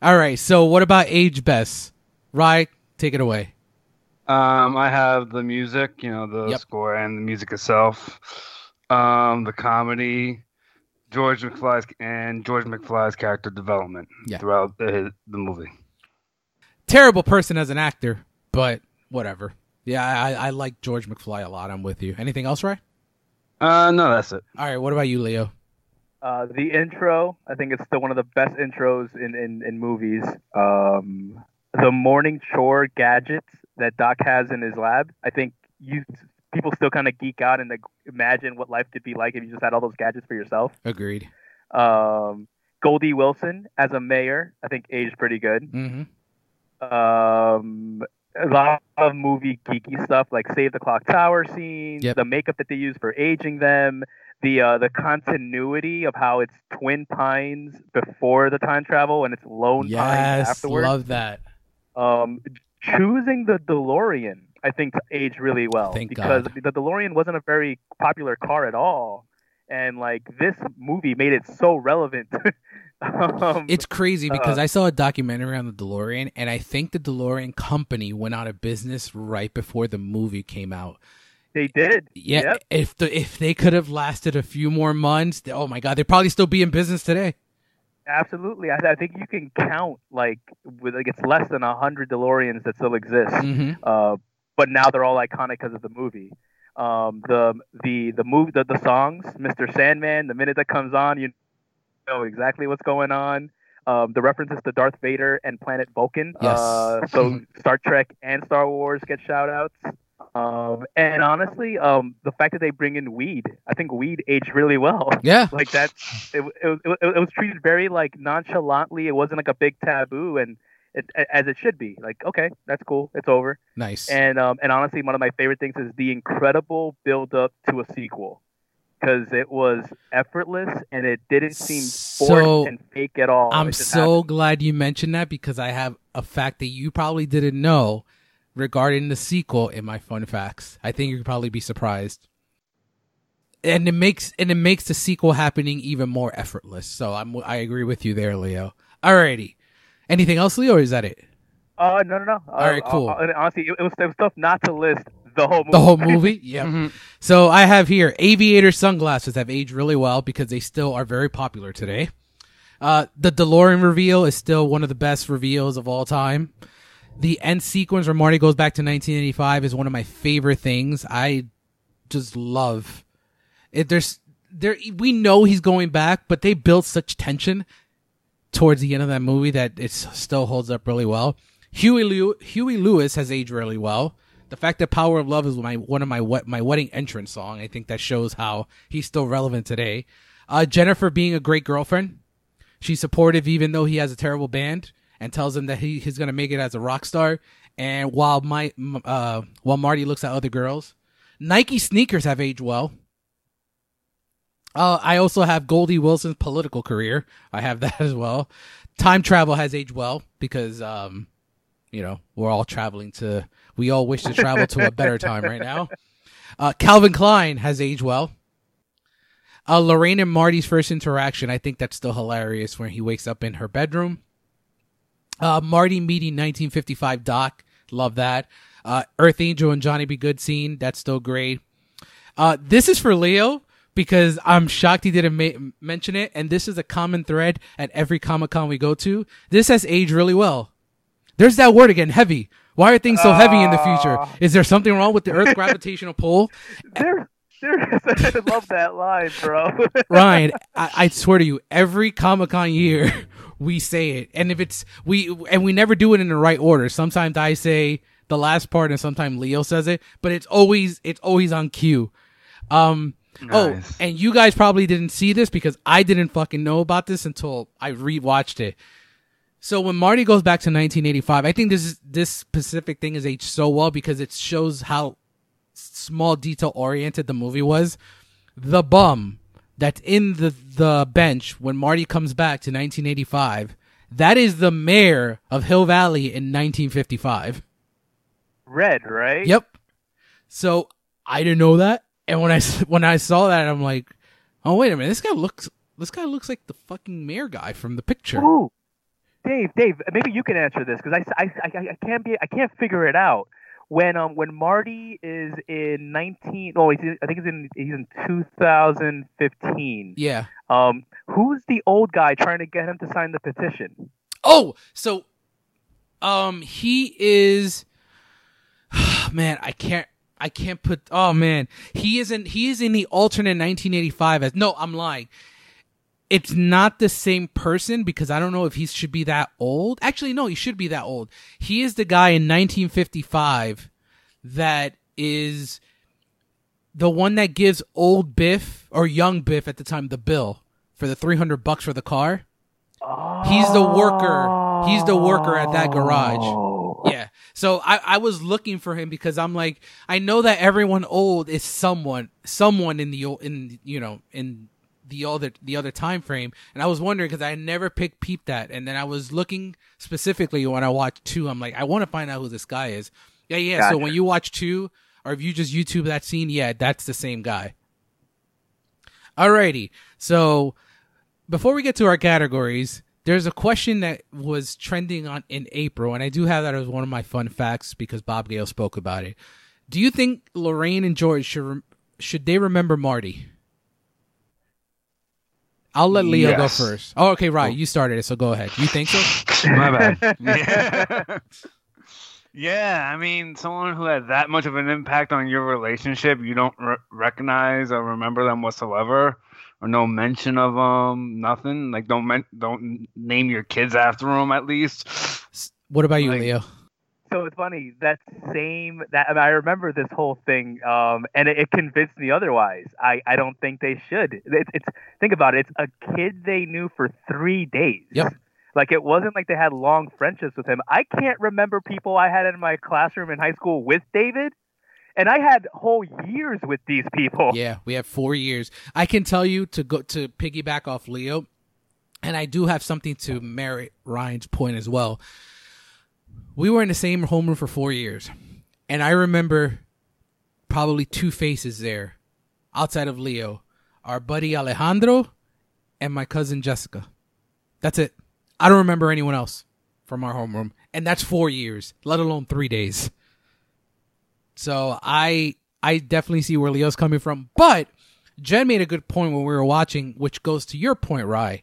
All right. So what about age best? Rye, take it away. Um, I have the music, you know, the Yep. score and the music itself. Um, the comedy, George McFly's and George McFly's character development Yeah. throughout the the movie. Terrible person as an actor, but whatever. Yeah, I, I like George McFly a lot. I'm with you. Anything else, Ray? Uh, no, that's it. All right. What about you, Leo? Uh, the intro, I think it's still one of the best intros in, in, in movies. Um, the morning chore gadgets that Doc has in his lab, I think you people still kind of geek out and like, imagine what life could be like if you just had all those gadgets for yourself. Agreed. Um, Goldie Wilson as a mayor, I think aged pretty good. Mm-hmm. Um, a lot of movie geeky stuff like Save the Clock Tower scenes, Yep. the makeup that they use for aging them, the uh, the continuity of how it's Twin Pines before the time travel and it's Lone Pines Yes, afterwards. love that. Um, choosing the DeLorean, I think, aged really well Thank because God. the DeLorean wasn't a very popular car at all, and like this movie made it so relevant. um, It's crazy because uh, I saw a documentary on the DeLorean, and I think the DeLorean company went out of business right before the movie came out. they did. Yeah, Yep. if the if they could have lasted a few more months, oh my god, they'd probably still be in business today. Absolutely, I, I think you can count like with like it's less than a hundred DeLoreans that still exist, hmm uh, but now they're all iconic because of the movie. Um, the the the move the, the songs, Mr. Sandman. The minute that comes on, you know exactly what's going on. Um, the references to Darth Vader and Planet Vulcan. Yes. Uh, so Star Trek and Star Wars get shout outs. Um, and honestly, um, the fact that they bring in weed, I think weed aged really well. Yeah, like that it, it, was- it, it was treated very like nonchalantly it wasn't like a big taboo and it, as it should be like okay that's cool it's over nice. and um and honestly one of my favorite things is the incredible build up to a sequel because it was effortless and it didn't seem forced So, and fake at all I'm so happened. glad you mentioned that because I have a fact that you probably didn't know regarding the sequel in my fun facts. I think you'd probably be surprised. And it makes and it makes the sequel happening even more effortless. So I'm I agree with you there, Leo. Alrighty. Anything else, Leo, or is that it? uh no no no All right, Uh, cool. uh, honestly it, it was it was tough not to list the whole movie The whole movie? yeah. Mhm. So I have here aviator sunglasses have aged really well because they still are very popular today. Uh, the DeLorean reveal is still one of the best reveals of all time. The end sequence where Marty goes back to 1985 is one of my favorite things. I just love it. There's there we know he's going back, but they built such tension towards the end of that movie that it still holds up really well. Huey Lew- Huey Lewis has aged really well. The fact that "Power of Love" is my one of my wet my wedding entrance song, I think that shows how he's still relevant today. Uh, Jennifer being a great girlfriend, she's supportive even though he has a terrible band, and tells him that he, he's gonna make it as a rock star. And while my uh, while Marty looks at other girls, Nike sneakers have aged well. Uh, I also have Goldie Wilson's political career. I have that as well. Time travel has aged well because, um, you know, we're all traveling to, we all wish to travel to a better time right now. Uh, Calvin Klein has aged well. Uh, Lorraine and Marty's first interaction, I think that's still hilarious when he wakes up in her bedroom. Uh, Marty meeting 1955 Doc, love that. Uh, Earth Angel and Johnny B. Goode scene, that's still great. Uh, this is for Leo because I'm shocked he didn't ma- mention it, and this is a common thread at every Comic Con we go to. This has aged really well. There's that word again, heavy. Why are things so heavy in the future? Ah. Is there something wrong with the Earth gravitational pull? there I love that line bro Ryan, I, I swear to you, every Comic Con year we say it, and if it's we and we never do it in the right order. Sometimes I say the last part, and sometimes Leo says it, but it's always it's always on cue. Um. Oh, and you guys probably didn't see this because I didn't fucking know about this until I rewatched it. So when Marty goes back to 1985, I think this is this specific thing is aged so well because it shows how small detail oriented the movie was. The bum that's in the the bench when Marty comes back to 1985, that is the mayor of Hill Valley in 1955. red right Yep. So I didn't know that, and when I when I saw that, I'm like, oh wait a minute, this guy looks this guy looks like the fucking mayor guy from the picture. Ooh, Dave, Dave, maybe you can answer this because I, I, I, I can't be, I can't figure it out. When um when Marty is in 19 oh he's in, I think he's in he's in 2015. Yeah. Um who's the old guy trying to get him to sign the petition? Oh, so um he is man, I can't I can't put oh man. He isn't he is in the alternate 1985 as no, I'm lying. It's not the same person because I don't know if he should be that old. Actually, no, he should be that old. He is the guy in 1955 that is the one that gives old Biff or young Biff at the time the bill for the 300 bucks for the car. He's the worker. He's the worker at that garage. Oh. Yeah. So I, I was looking for him because I'm like I know that everyone old is someone someone in the in you know in the other the other time frame and I was wondering because I never picked peep that and then I was looking specifically when I watched two I'm like I want to find out who this guy is. Yeah, yeah. So when you watch two or if you just YouTube that scene, yeah, that's the same guy. Alrighty. So before we get to our categories, there's a question that was trending on in April, and I do have that as one of my fun facts because Bob Gale spoke about it. Do you think Lorraine and George should rem- should they remember Marty? I'll let Leo go first. Oh, okay, right. Oh. You started it, so go ahead. You think so? My bad. Yeah. yeah, I mean, someone who had that much of an impact on your relationship, you don't re- recognize or remember them whatsoever, or no mention of them, nothing. Like, don't men- don't name your kids after them at least. What about you, Like- Leo? So it's funny that same that I, mean, I remember this whole thing, um, and it, it convinced me otherwise. I, I don't think they should. It, it's think about it. It's a kid they knew for three days. Yep. Like it wasn't like they had long friendships with him. I can't remember people I had in my classroom in high school with David, and I had whole years with these people. Yeah, we have four years. I can tell you to go to piggyback off Leo, and I do have something to merit Ryan's point as well. We were in the same homeroom for four years, and I remember probably two faces there, outside of Leo, our buddy Alejandro, and my cousin Jessica. That's it. I don't remember anyone else from our homeroom, and that's four years, let alone three days. So I I definitely see where Leo's coming from, but Jen made a good point when we were watching, which goes to your point, Rye.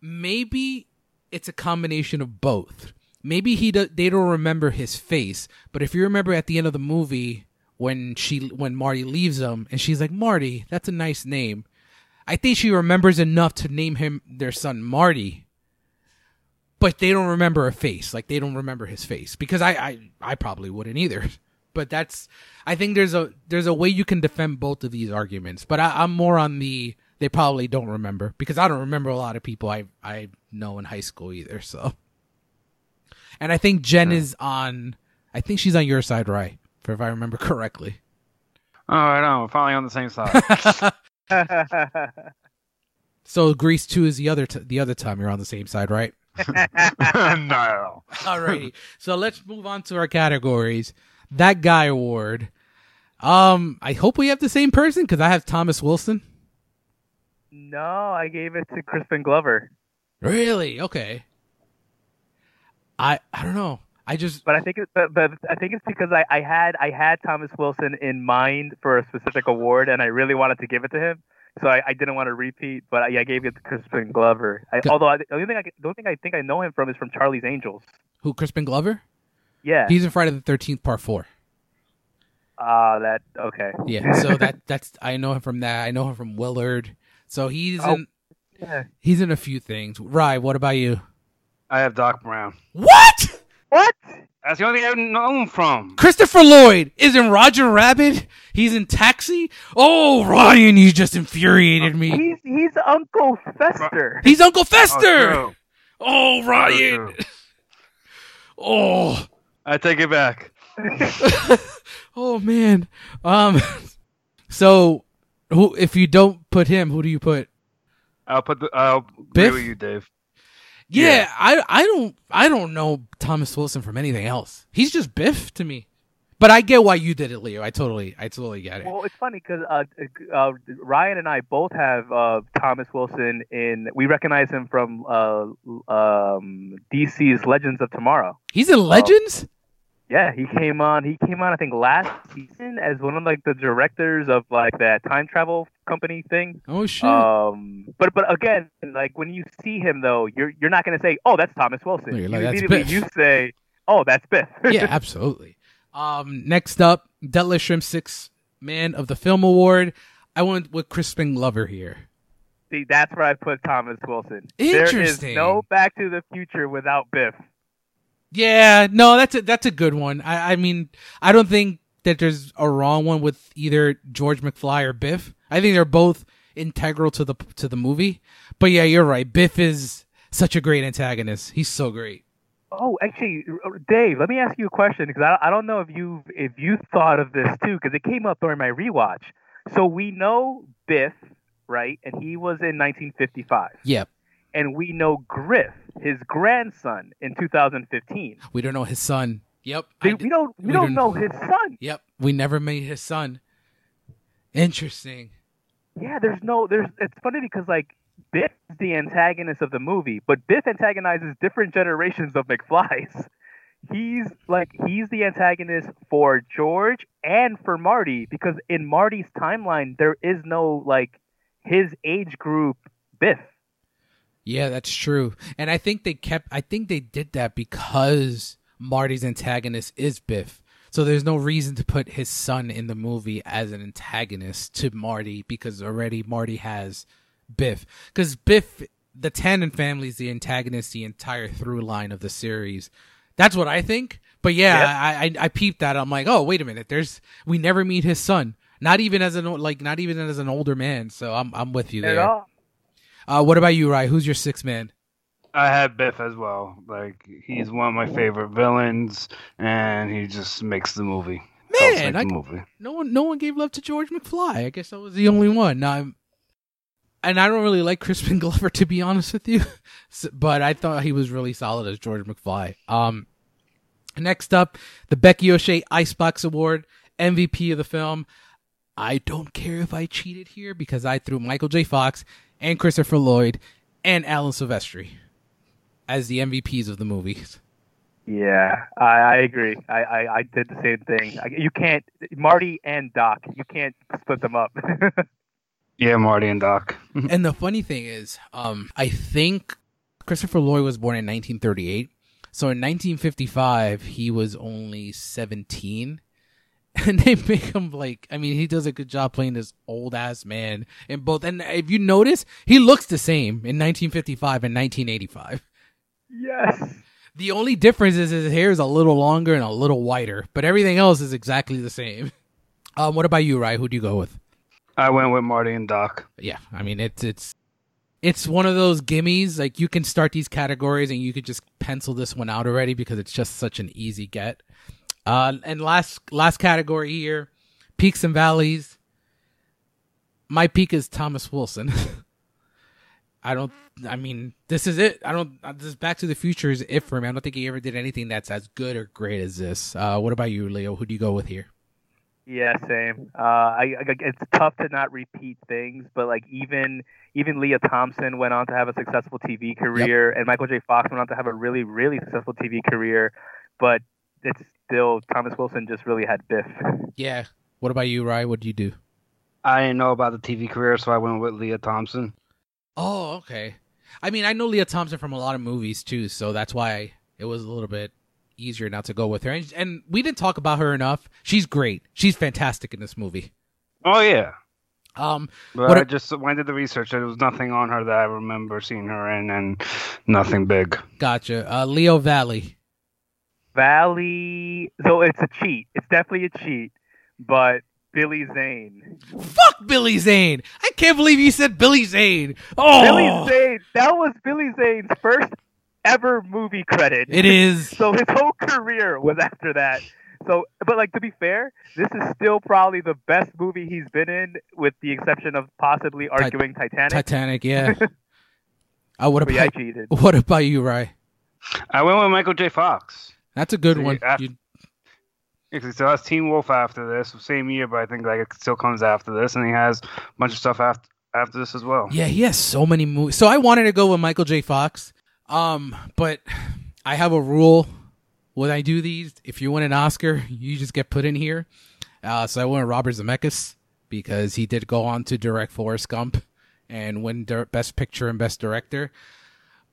Maybe it's a combination of both. Maybe he do, they don't remember his face, but if you remember at the end of the movie when she when Marty leaves him and she's like Marty, that's a nice name. I think she remembers enough to name him their son Marty. But they don't remember a face, like they don't remember his face because I I, I probably wouldn't either. But that's I think there's a there's a way you can defend both of these arguments. But I, I'm more on the they probably don't remember because I don't remember a lot of people I I know in high school either. So, and I think Jen is on. I think she's on your side, right? For if I remember correctly. Oh, I know. We're finally on the same side. So Grease two is the other t- the other time you're on the same side, right? no. Alrighty. so let's move on to our categories. That guy award. Um, I hope we have the same person because I have Thomas Wilson. no, I gave it to Crispin Glover, Really? Okay. I I don't know. I just but I think it, but, but I think it's because I, I had I had Thomas Wilson in mind for a specific award, and I really wanted to give it to him. So I, I didn't want to repeat, but I, I gave it to Crispin Glover. I, although I, the only thing I the only thing I think I know him from is from Charlie's Angels. who Crispin Glover? Yeah. He's in Friday the Thirteenth Part Four. Ah, that okay. Yeah. So that that's I know him from that. I know him from Willard. So he's Oh. in Yeah. he's in a few things. Rye, what about you? I have Doc Brown. What? What? That's the only thing I've known from. Christopher Lloyd is in Roger Rabbit. He's in Taxi. Oh, Ryan, you just infuriated me. He's he's Uncle Fester. He's Uncle Oh, Fester. true. Oh, Ryan. True. Oh, I take it back. oh man. Um, so who? If you don't put him, who do you put? I'll put the. I'll Biff? agree with you, Dave. Yeah, Yeah. I I don't I don't know Thomas Wilson from anything else. He's just Biff to me. But I get why you did it, Leo. I totally I totally get it. Well, it's funny because uh, uh, Ryan and I both have uh, Thomas Wilson in. We recognize him from uh, um, DC's Legends of Tomorrow. He's in Legends. Yeah, he came on. He came on, I think, last season as one of like the directors of like that time travel company thing. Oh shit! Um, but but again, like when you see him though, you're you're not gonna say, "Oh, that's Thomas Wilson." You're like, immediately Biff." you say, "Oh, that's Biff." yeah, absolutely. Um, next up, Detlef Schrempf Six Man of the Film Award. I went with Crispin Glover here. See, that's where I put Thomas Wilson. Interesting. There is no Back to the Future without Biff. Yeah, no, that's a that's a good one. I, I mean, I don't think that there's a wrong one with either George McFly or Biff. I think they're both integral to the to the movie. But yeah, you're right. Biff is such a great antagonist. He's so great. Oh, actually, Dave, let me ask you a question because I, I don't know if you if you thought of this too because it came up during my rewatch. So we know Biff, right, and he was in 1955, Yep. And we know Griff, his grandson, in 2015. We don't know his son. Yep. I They- d- we don't we, we don't don't- know his son. Yep. We never made his son. Interesting. Yeah, there's no there's it's funny because like Biff is the antagonist of the movie, but Biff antagonizes different generations of McFlys. He's like he's the antagonist for George and for Marty because in Marty's timeline there is no like his age group Biff. Yeah, that's true. And I think they kept I think they did that because Marty's antagonist is Biff. So there's no reason to put his son in the movie as an antagonist to Marty because already Marty has Biff. Cuz Biff the Tannen family is the antagonist the entire through line of the series. That's what I think. But yeah, Yep. I, I I peeped that. I'm like, "Oh, wait a minute. There's we never meet his son. Not even as an like not even as an older man." So I'm I'm with you there. Uh, what about you, Rye? Who's your sixth man? I had Biff as well. Like he's one of my favorite villains, and he just makes the movie. Man, I, the movie. no one, no one gave love to George McFly. I guess I was the only one. Now, I'm, and I don't really like Crispin Glover to be honest with you, but I thought he was really solid as George McFly. Um, next up, the Becky O'Shea Icebox Award, MVP of the film. I don't care if I cheated here because I threw Michael J. Fox and Christopher Lloyd and Alan Silvestri as the MVPs of the movies. Yeah, I, I agree. I, I, I did the same thing. I, you can't Marty and Doc. You can't split them up. Yeah, Marty and Doc. and the funny thing is, um, I think Christopher Lloyd was born in 1938. So in 1955, he was only 17. And they make him like, I mean, he does a good job playing this old ass man in both. And if you notice, he looks the same in 1955 and 1985. yes. The only difference is his hair is a little longer and a little whiter, but everything else is exactly the same. Um, what about you, Rye? Who do you go with? I went with Marty and Doc. yeah i mean it's it's it's one of those gimmies like you can start these categories and you could just pencil this one out already because it's just such an easy get uh and last last category here peaks and valleys. My peak is thomas wilson. I don't i mean this is it. I don't this back to the future is it for me. I don't think he ever did anything that's as good or great as this. Uh what about you leo? Who do you go with here? Yeah, same. Uh, I, I it's tough to not repeat things, but like even even Lea Thompson went on to have a successful TV career, and Michael J. Fox went on to have a really really successful TV career, but it's still Thomas Wilson just really had Biff. yeah what about you rye what do you do I didn't know about the TV career, so I went with Lea Thompson. Oh, okay. I mean, I know Lea Thompson from a lot of movies too, so that's why it was a little bit easier not to go with her. And, and we didn't talk about her enough. She's great. She's fantastic in this movie. Oh yeah, Um, but What I a- just when I did the research, there was nothing on her that I remember seeing her in, and nothing big. gotcha. Uh, Leo Valley. Valley, so it's a cheat. It's definitely a cheat, but Billy Zane. Fuck Billy Zane. I can't believe you said Billy Zane. Oh, Billy Zane. That was Billy Zane's first ever movie credit. it is. So his whole career was after that. So, but like to be fair, this is still probably the best movie he's been in, with the exception of possibly arguing Titanic. Titanic. Yeah. I would have. yeah, I about cheated. what about you, Ray? I went with Michael J. Fox. That's a good See, one. after- You- Because he still has Teen Wolf after this, same year, but I think like it still comes after this, and he has a bunch of stuff after after this as well. Yeah, he has so many movies. So I wanted to go with Michael J. Fox, um, but I have a rule when I do these, if you win an Oscar, you just get put in here. Uh, so I went Robert Zemeckis because he did go on to direct Forrest Gump and win Best Picture and Best Director.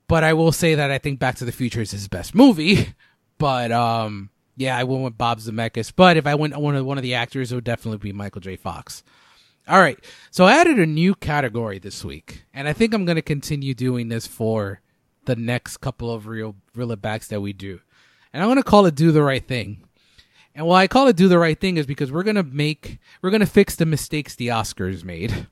But I will say that I think Back to the Future is his best movie. But um, yeah, I went with Bob Zemeckis. But if I went one of one of the actors, it would definitely be Michael J. Fox. All right, so I added a new category this week, and I think I'm going to continue doing this for the next couple of real real backs that we do, and I'm going to call it "Do the Right Thing." And why I call it "Do the Right Thing" is because we're going to make we're going to fix the mistakes the Oscars made.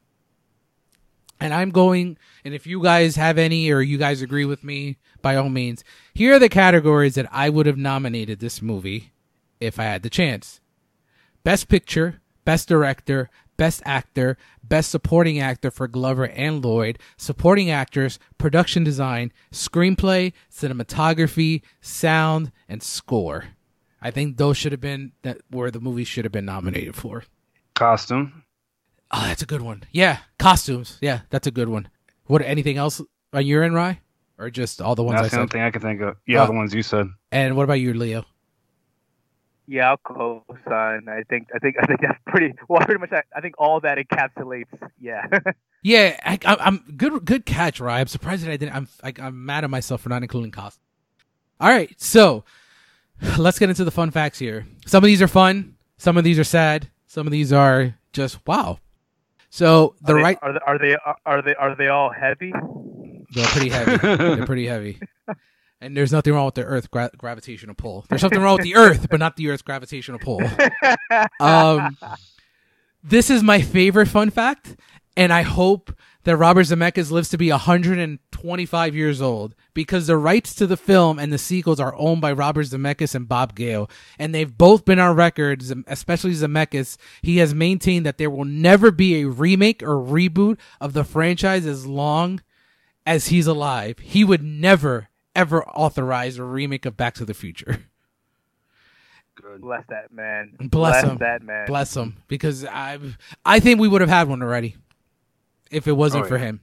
And I'm going, and if you guys have any or you guys agree with me, by all means, here are the categories that I would have nominated this movie if I had the chance Best Picture, Best Director, Best Actor, Best Supporting Actor for Glover and Lloyd, Supporting Actors, Production Design, Screenplay, Cinematography, Sound, and Score. I think those should have been that where the movie should have been nominated for. Costume. Oh, that's a good one. Yeah, costumes. Yeah, that's a good one. What? Anything else on your end, Rye? Or just all the ones that's I the said? only thing I can think of. Yeah, Oh. the ones you said. And what about you, Leo? Yeah, I'll co-sign. I think I think I think that's pretty well. Pretty much, I, I think all that encapsulates. Yeah. Yeah, I, I, I'm good. Good catch, Rye. I'm surprised that I didn't. I'm I, I'm mad at myself for not including costumes. All right, so let's get into the fun facts here. Some of these are fun. Some of these are sad. Some of these are just wow. So the are they, right, are they are they are they are they all heavy? they're pretty heavy. they're pretty heavy. And there's nothing wrong with the Earth gra- gravitational pull. There's something wrong with the Earth, but not the Earth's gravitational pull. Um, this is my favorite fun fact, and I hope that Robert Zemeckis lives to be 125 years old because the rights to the film and the sequels are owned by Robert Zemeckis and Bob Gale, and they've both been on record, especially Zemeckis. He has maintained that there will never be a remake or reboot of the franchise as long as he's alive. He would never, ever authorize a remake of Back to the Future. Good. Bless that man. Bless him. that man. Bless him, because I, I think we would have had one already, if it wasn't Oh, for yeah. him.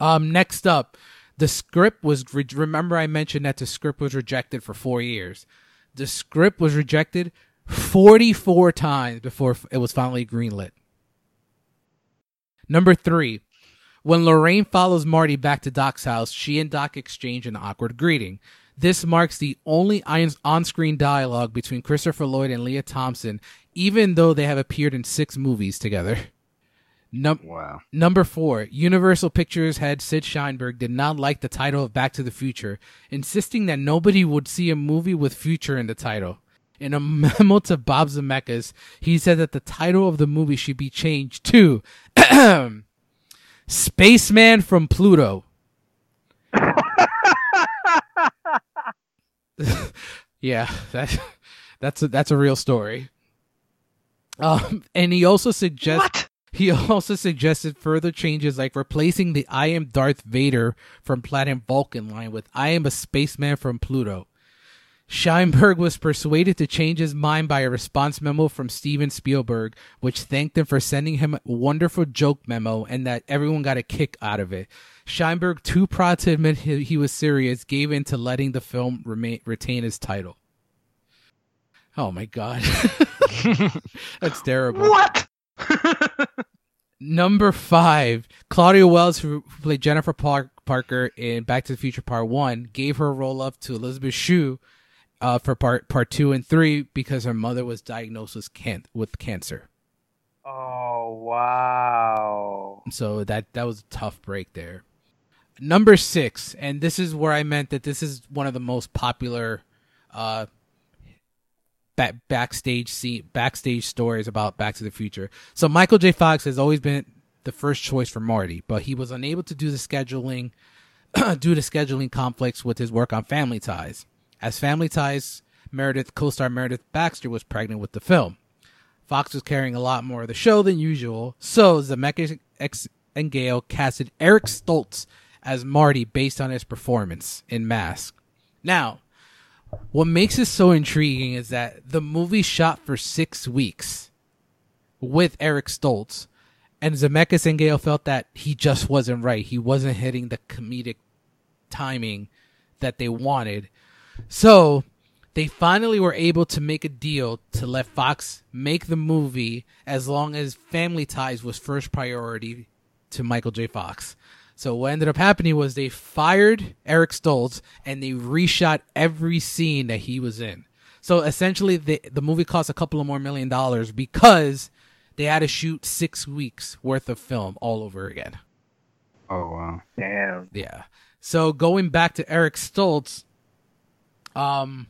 Um, next up, the script was. Re- remember, I mentioned that the script was rejected for four years. The script was rejected forty-four times before it was finally greenlit. Number three, when Lorraine follows Marty back to Doc's house, she and Doc exchange an awkward greeting. This marks the only on screen dialogue between Christopher Lloyd and Lea Thompson, even though they have appeared in six movies together. Num- Wow. Number four, Universal Pictures head Sid Sheinberg did not like the title of Back to the Future, insisting that nobody would see a movie with future in the title. In a memo to Bob Zemeckis, he said that the title of the movie should be changed to Spaceman from Pluto. yeah, that that's a, that's a real story. Um, and he also suggests What? He also suggested further changes like replacing the I am Darth Vader from Planet Vulcan line with I am a spaceman from Pluto. Sheinberg was persuaded to change his mind by a response memo from Steven Spielberg, which thanked him for sending him a wonderful joke memo and that everyone got a kick out of it. Sheinberg, too proud to admit he, was serious, gave in to letting the film remain, retain his title. Oh my god. That's terrible. What? Number five, Claudia Wells, who played Jennifer Par- Parker in Back to the Future Part One, gave her role up to Elizabeth Shue uh, for part part two and three because her mother was diagnosed with, can- with cancer. Oh wow. So that that was a tough break there. Number six, and this is where I meant that this is one of the most popular uh, back, backstage scene, backstage stories about Back to the Future. So Michael J. Fox has always been the first choice for Marty, but he was unable to do the scheduling due to scheduling conflicts with his work on Family Ties. As Family Ties, Meredith co-star Meredith Baxter was pregnant with the film. Fox was carrying a lot more of the show than usual, so Zemeckis and Gale casted Eric Stoltz as Marty based on his performance in Mask. Now, what makes it so intriguing is that the movie shot for six weeks with Eric Stoltz, and Zemeckis and Gale felt that he just wasn't right. He wasn't hitting the comedic timing that they wanted. So they finally were able to make a deal to let Fox make the movie as long as family ties was first priority to Michael J. Fox. So what ended up happening was they fired Eric Stoltz and they reshot every scene that he was in. So essentially, the the movie cost a couple of more million dollars because they had to shoot six weeks worth of film all over again. Oh wow. Damn. Yeah. So going back to Eric Stoltz, um,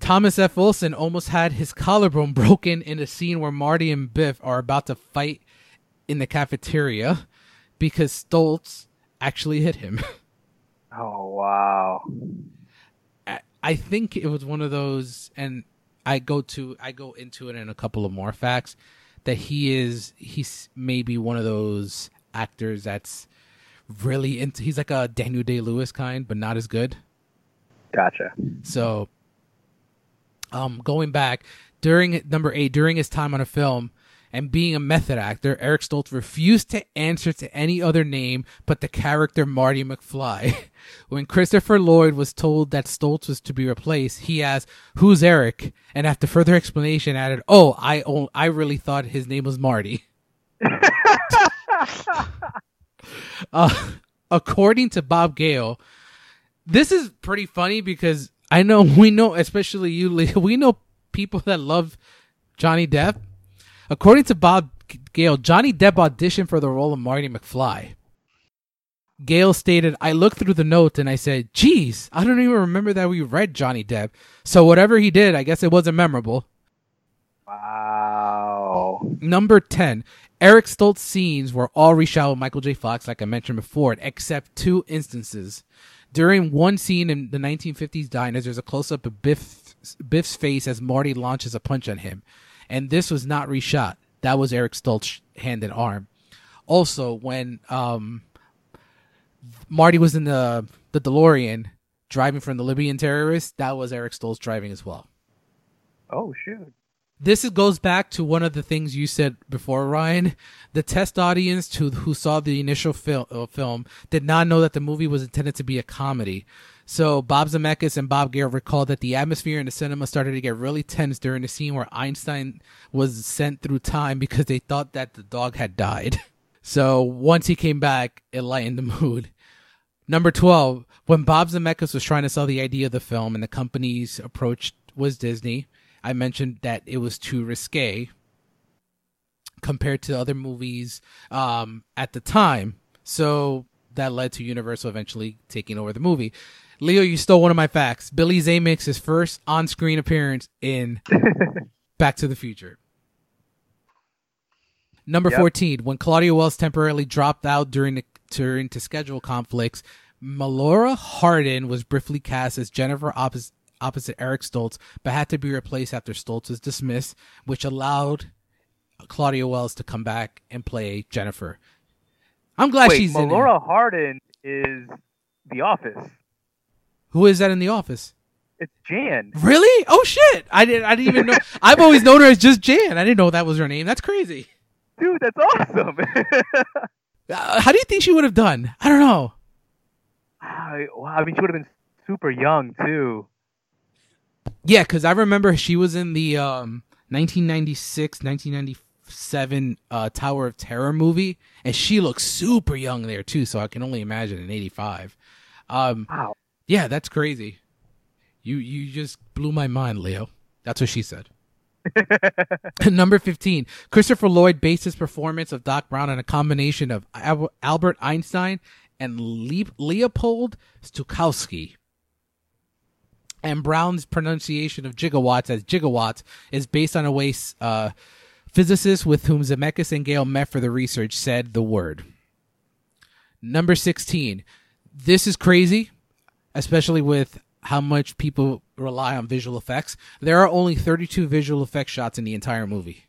Thomas F. Wilson almost had his collarbone broken in a scene where Marty and Biff are about to fight in the cafeteria because Stoltz actually hit him. Oh wow. I- I think it was one of those, and I go to I go into it in a couple of more facts that he is he's maybe one of those actors that's really into. He's like a Daniel Day Lewis kind, but not as good. Gotcha. So, um, going back during number eight, during his time on a film and being a method actor, Eric Stoltz refused to answer to any other name but the character Marty McFly. when Christopher Lloyd was told that Stoltz was to be replaced, he asked, "Who's Eric?" and after further explanation, added, "Oh, I I really thought his name was Marty." uh, according to Bob Gale, this is pretty funny because I know we know, especially you, Lee, we know people that love Johnny Depp. According to Bob Gale, Johnny Depp auditioned for the role of Marty McFly. Gale stated, I looked through the notes and I said, geez, I don't even remember that we read Johnny Depp. So whatever he did, I guess it wasn't memorable. Wow. Number 10. Eric Stoltz scenes were all reshot with Michael J. Fox, like I mentioned before, except two instances. During one scene in the 1950s diners, there's a close up of Biff, Biff's face as Marty launches a punch on him. And this was not reshot. That was Eric Stoltz's hand and arm. Also, when um, Marty was in the, the DeLorean driving from the Libyan terrorists, that was Eric Stoltz driving as well Oh shoot. this is, goes back to one of the things you said before, Ryan. The test audience to who saw the initial fil- uh, film did not know that the movie was intended to be a comedy. So Bob Zemeckis and Bob Gale recalled that the atmosphere in the cinema started to get really tense during the scene where Einstein was sent through time because they thought that the dog had died. So once he came back, it lightened the mood. Number 12, when Bob Zemeckis was trying to sell the idea of the film and the company's approach was Disney, I mentioned that it was too risque compared to other movies um, at the time. So that led to Universal eventually taking over the movie. Leo, you stole one of my facts. Billy Zane makes his first on screen appearance in Back to the Future. Number Yep. 14, when Claudia Wells temporarily dropped out during the during to schedule conflicts, Melora Hardin was briefly cast as Jennifer opposite, opposite Eric Stoltz, but had to be replaced after Stoltz was dismissed, which allowed Claudia Wells to come back and play Jennifer. I'm glad Wait, she's in. Melora Hardin is The Office. Who is that in the office? It's Jan. Really? Oh shit! I didn't. I didn't even know. I've always known her as just Jan. I didn't know that was her name. That's crazy. Dude, that's awesome. Uh, how do you think she would have done? I don't know. I, wow, I mean, she would have been super young too. Yeah, because I remember she was in the um, 1996, 1997 uh, Tower of Terror movie, and she looks super young there too. So I can only imagine in '85. Um, Wow. Yeah, that's crazy. You you just blew my mind, Leo. That's what she said. Number 15. Christopher Lloyd based his performance of Doc Brown on a combination of Albert Einstein and Le- Leopold Stokowski. And Brown's pronunciation of gigawatts as gigawatts is based on a way uh, physicists with whom Zemeckis and Gale met for the research said the word. Number 16. This is crazy, especially with how much people rely on visual effects. There are only 32 visual effects shots in the entire movie.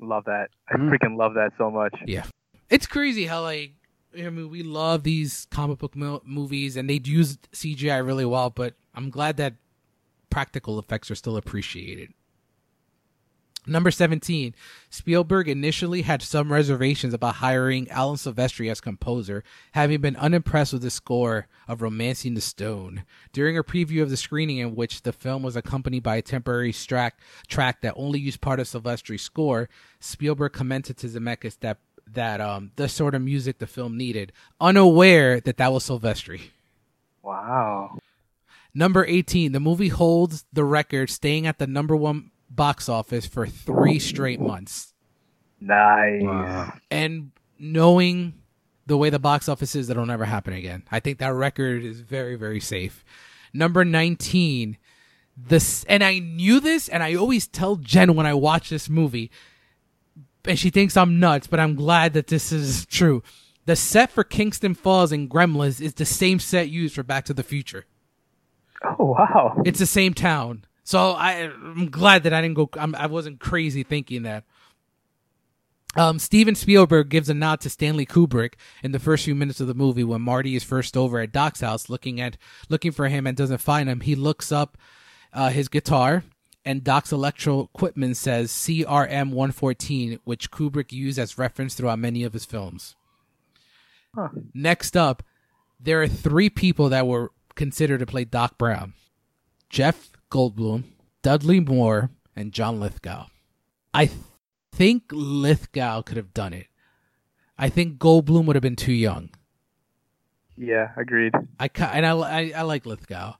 Love that. I Mm. freaking love that so much. Yeah. It's crazy how like I mean we love these comic book mo- movies and they use CGI really well, but I'm glad that practical effects are still appreciated. Number 17, Spielberg initially had some reservations about hiring Alan Silvestri as composer, having been unimpressed with the score of Romancing the Stone. During a preview of the screening in which the film was accompanied by a temporary track, track that only used part of Silvestri's score, Spielberg commented to Zemeckis that that um the sort of music the film needed, unaware that that was Silvestri. Wow. Number 18, the movie holds the record staying at the number 1 box office for 3 straight months. Nice. Wow. And knowing the way the box office is, that'll never happen again. I think that record is very, very safe. Number 19, this, and I knew this, and I always tell Jen when I watch this movie, and she thinks I'm nuts, but I'm glad that this is true. The set for Kingston Falls and Gremlins is the same set used for Back to the Future. Oh wow. It's the same town. So I, I'm glad that I didn't go. I'm, I wasn't crazy thinking that. Um, Steven Spielberg gives a nod to Stanley Kubrick in the first few minutes of the movie when Marty is first over at Doc's house looking at looking for him and doesn't find him. He looks up uh, his guitar and Doc's electro equipment says CRM 114, which Kubrick used as reference throughout many of his films. Huh. Next up, there are three people that were considered to play Doc Brown Jeff Goldblum, Dudley Moore, and John Lithgow. I th- think Lithgow could have done it. I think Goldblum would have been too young. Yeah, agreed. I and I, I, I like Lithgow.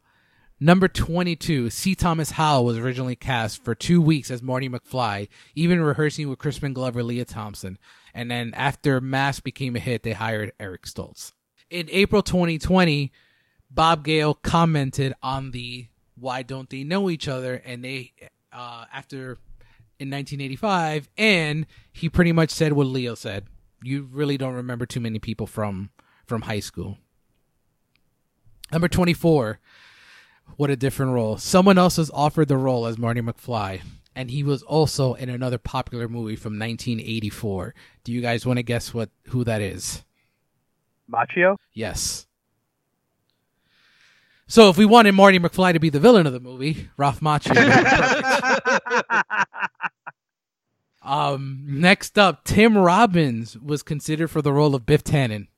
Number 22, C. Thomas Howell was originally cast for two weeks as Marty McFly, even rehearsing with Crispin Glover, Lea Thompson. And then after Mask became a hit, they hired Eric Stoltz. In April 2020, Bob Gale commented on the Why Don't They Know Each Other? And they, uh, after in 1985, and he pretty much said what Leo said. You really don't remember too many people from from high school. Number 24, what a different role. Someone else was offered the role as Marty McFly, and he was also in another popular movie from 1984. Do you guys want to guess what who that is? Macchio? Yes. So if we wanted Marty McFly to be the villain of the movie, Ralph Macchio. um, next up, Tim Robbins was considered for the role of Biff Tannen.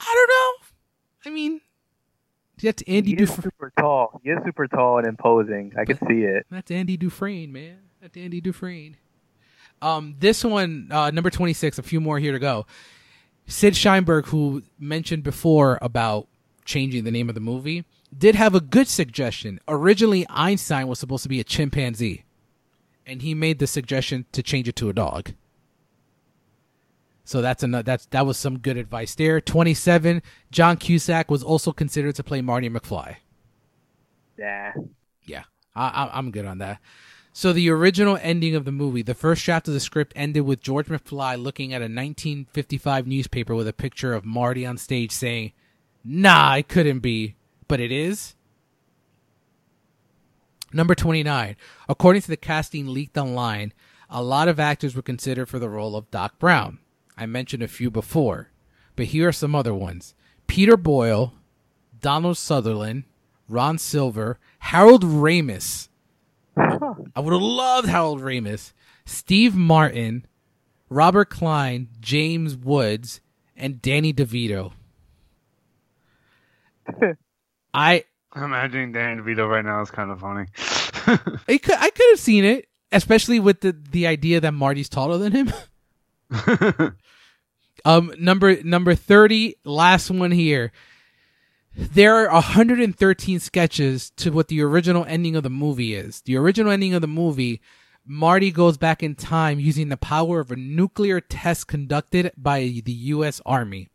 I don't know. I mean, that's Andy he Dufresne. super tall. He is super tall and imposing. I can see it. That's Andy Dufresne, man. That's Andy Dufresne. Um, this one, uh, number twenty six. A few more here to go. Sid Sheinberg, who mentioned before about changing the name of the movie, did have a good suggestion. Originally, Einstein was supposed to be a chimpanzee, and he made the suggestion to change it to a dog. So that's another. That's that was some good advice there. Twenty seven. John Cusack was also considered to play Marty McFly. Nah. Yeah, I, I, I'm good on that. So the original ending of the movie, the first draft of the script ended with George McFly looking at a 1955 newspaper with a picture of Marty on stage saying, "Nah, it couldn't be, but it is." Number 29. According to the casting leaked online, a lot of actors were considered for the role of Doc Brown. I mentioned a few before, but here are some other ones. Peter Boyle, Donald Sutherland, Ron Silver, Harold Ramis. I would have loved Harold Ramis, Steve Martin, Robert Klein, James Woods, and Danny DeVito. I I'm imagining Danny DeVito right now is kind of funny. I could I could have seen it, especially with the the idea that Marty's taller than him. um, number number thirty, last one here. There are 113 sketches to what the original ending of the movie is. The original ending of the movie, Marty goes back in time using the power of a nuclear test conducted by the U.S. Army.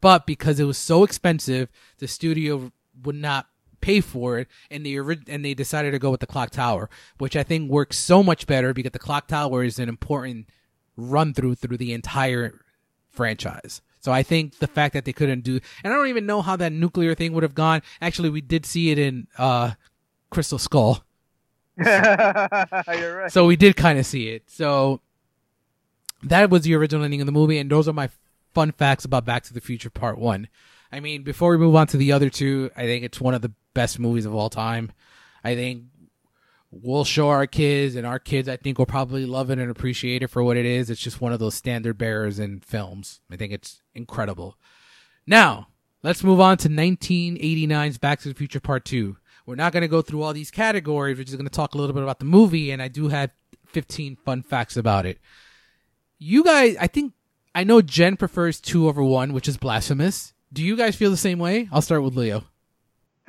But because it was so expensive, the studio would not pay for it, and they and they decided to go with the clock tower, which I think works so much better because the clock tower is an important run through through the entire franchise. So I think the fact that they couldn't do, and I don't even know how that nuclear thing would have gone. Actually, we did see it in uh, Crystal Skull, You're right. so we did kind of see it. So that was the original ending of the movie, and those are my fun facts about Back to the Future Part One. I mean, before we move on to the other two, I think it's one of the best movies of all time. I think we'll show our kids, and our kids, I think, will probably love it and appreciate it for what it is. It's just one of those standard bearers in films. I think it's incredible. Now, let's move on to 1989's Back to the Future Part 2. We're not going to go through all these categories. We're just going to talk a little bit about the movie, and I do have 15 fun facts about it. You guys, I think, I know Jen prefers 2 over 1, which is blasphemous. Do you guys feel the same way? I'll start with Leo.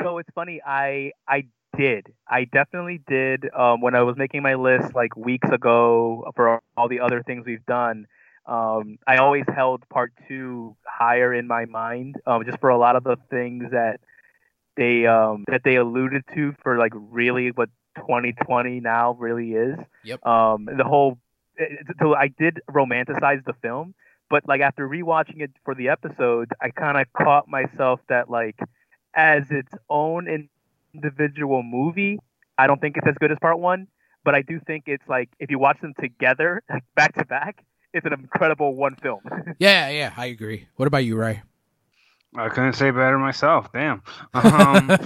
So it's funny. I I did. I definitely did. Um, when I was making my list like weeks ago for all the other things we've done, um, I always held part two higher in my mind, um, just for a lot of the things that they um, that they alluded to for like really what 2020 now really is. Yep. Um, the whole. So I did romanticize the film, but like after rewatching it for the episodes, I kind of caught myself that like as its own individual movie, I don't think it's as good as part one. But I do think it's like if you watch them together, like back to back, it's an incredible one film. yeah, yeah, I agree. What about you, Ray? I couldn't say better myself. Damn. Um,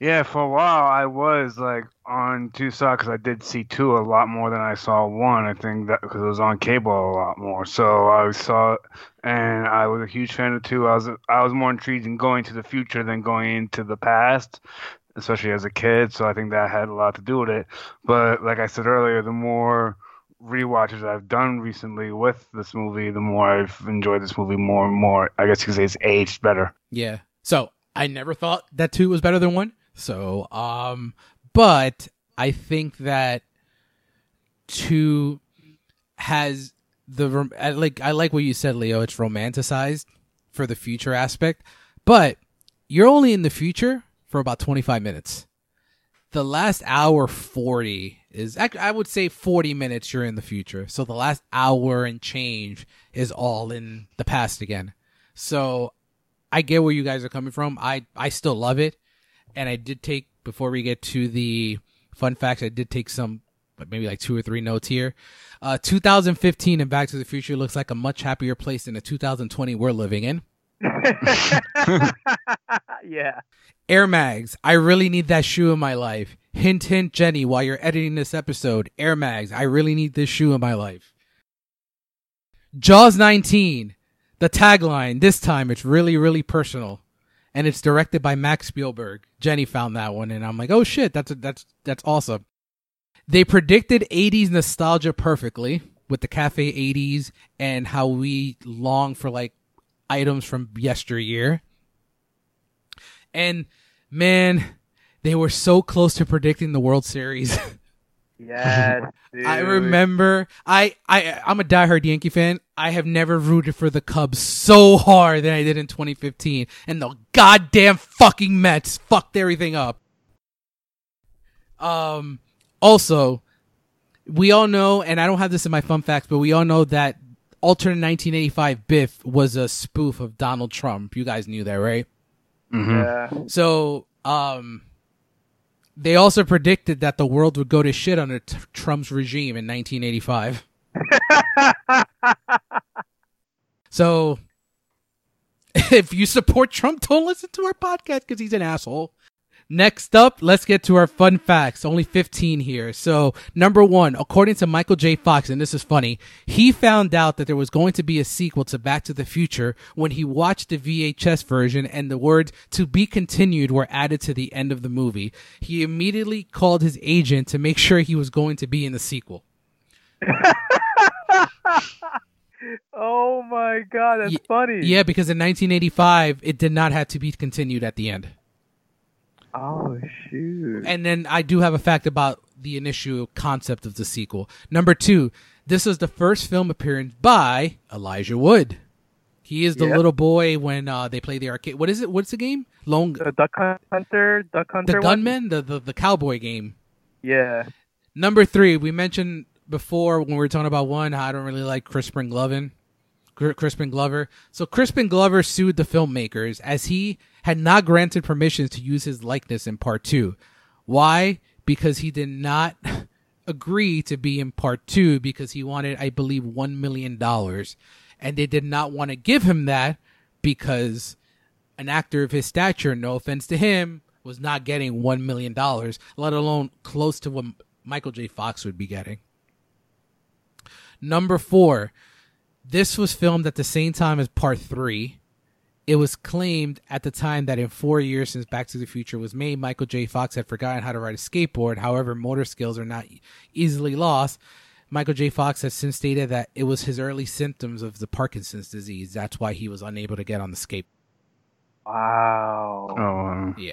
yeah, for a while I was like on side because I did see two a lot more than I saw one. I think that because it was on cable a lot more. So I saw, and I was a huge fan of two. I was I was more intrigued in going to the future than going into the past, especially as a kid. So I think that had a lot to do with it. But like I said earlier, the more rewatches I've done recently with this movie, the more I've enjoyed this movie more and more. I guess you could say it's aged better. Yeah. So I never thought that two was better than one. So, um, but I think that two has the I like I like what you said, Leo. It's romanticized for the future aspect, but you're only in the future for about 25 minutes. The last hour 40 is I would say 40 minutes you're in the future. So the last hour and change is all in the past again. So I get where you guys are coming from. I I still love it and I did take before we get to the fun facts. I did take some, but maybe like two or three notes here. Uh, 2015 and Back to the Future looks like a much happier place than the 2020 we're living in. yeah. Air Mags, I really need that shoe in my life. Hint, hint, Jenny, while you're editing this episode, Air Mags, I really need this shoe in my life. Jaws 19, the tagline, this time it's really, really personal and it's directed by Max Spielberg. Jenny found that one, and I'm like, oh shit, that's a, that's that's awesome. They predicted 80s nostalgia perfectly with the cafe 80s and how we long for like items from yesteryear. And man, they were so close to predicting the World Series. Dude. I remember. I I I'm a diehard Yankee fan. I have never rooted for the Cubs so hard than I did in 2015, and the goddamn fucking Mets fucked everything up. Um. Also, we all know, and I don't have this in my fun facts, but we all know that alternate 1985 Biff was a spoof of Donald Trump. You guys knew that, right? Mm-hmm. Yeah. So, um, they also predicted that the world would go to shit under t- Trump's regime in 1985. so, if you support Trump, don't listen to our podcast because he's an asshole. Next up, let's get to our fun facts. Only 15 here. So, number one, according to Michael J. Fox, and this is funny, he found out that there was going to be a sequel to Back to the Future when he watched the VHS version and the words to be continued were added to the end of the movie. He immediately called his agent to make sure he was going to be in the sequel. oh my god, that's funny. Yeah, because in 1985, it did not have to be continued at the end. Oh shoot. And then I do have a fact about the initial concept of the sequel. Number two, this is the first film appearance by Elijah Wood. He is the Yep. little boy when uh, they play the arcade. What is it? What's the game? Long The Duck Hunter, Duck Hunter. the one? gunman, the, the the cowboy game. Yeah. Number three, we mentioned before when we were talking about one, how I don't really like Crispin Glover. Cr- Crispin Glover. So Crispin Glover sued the filmmakers as he had not granted permissions to use his likeness in part two. Why? Because he did not agree to be in part two because he wanted, I believe, one million dollars. And they did not want to give him that because an actor of his stature, no offense to him, was not getting $1 million, let alone close to what Michael J. Fox would be getting. Number four, this was filmed at the same time as part three. It was claimed at the time that in four years since Back to the Future was made, Michael J. Fox had forgotten how to ride a skateboard. However, motor skills are not easily lost. Michael J. Fox has since stated that it was his early symptoms of the Parkinson's disease. That's why he was unable to get on the skate. Wow. Oh, Yeah.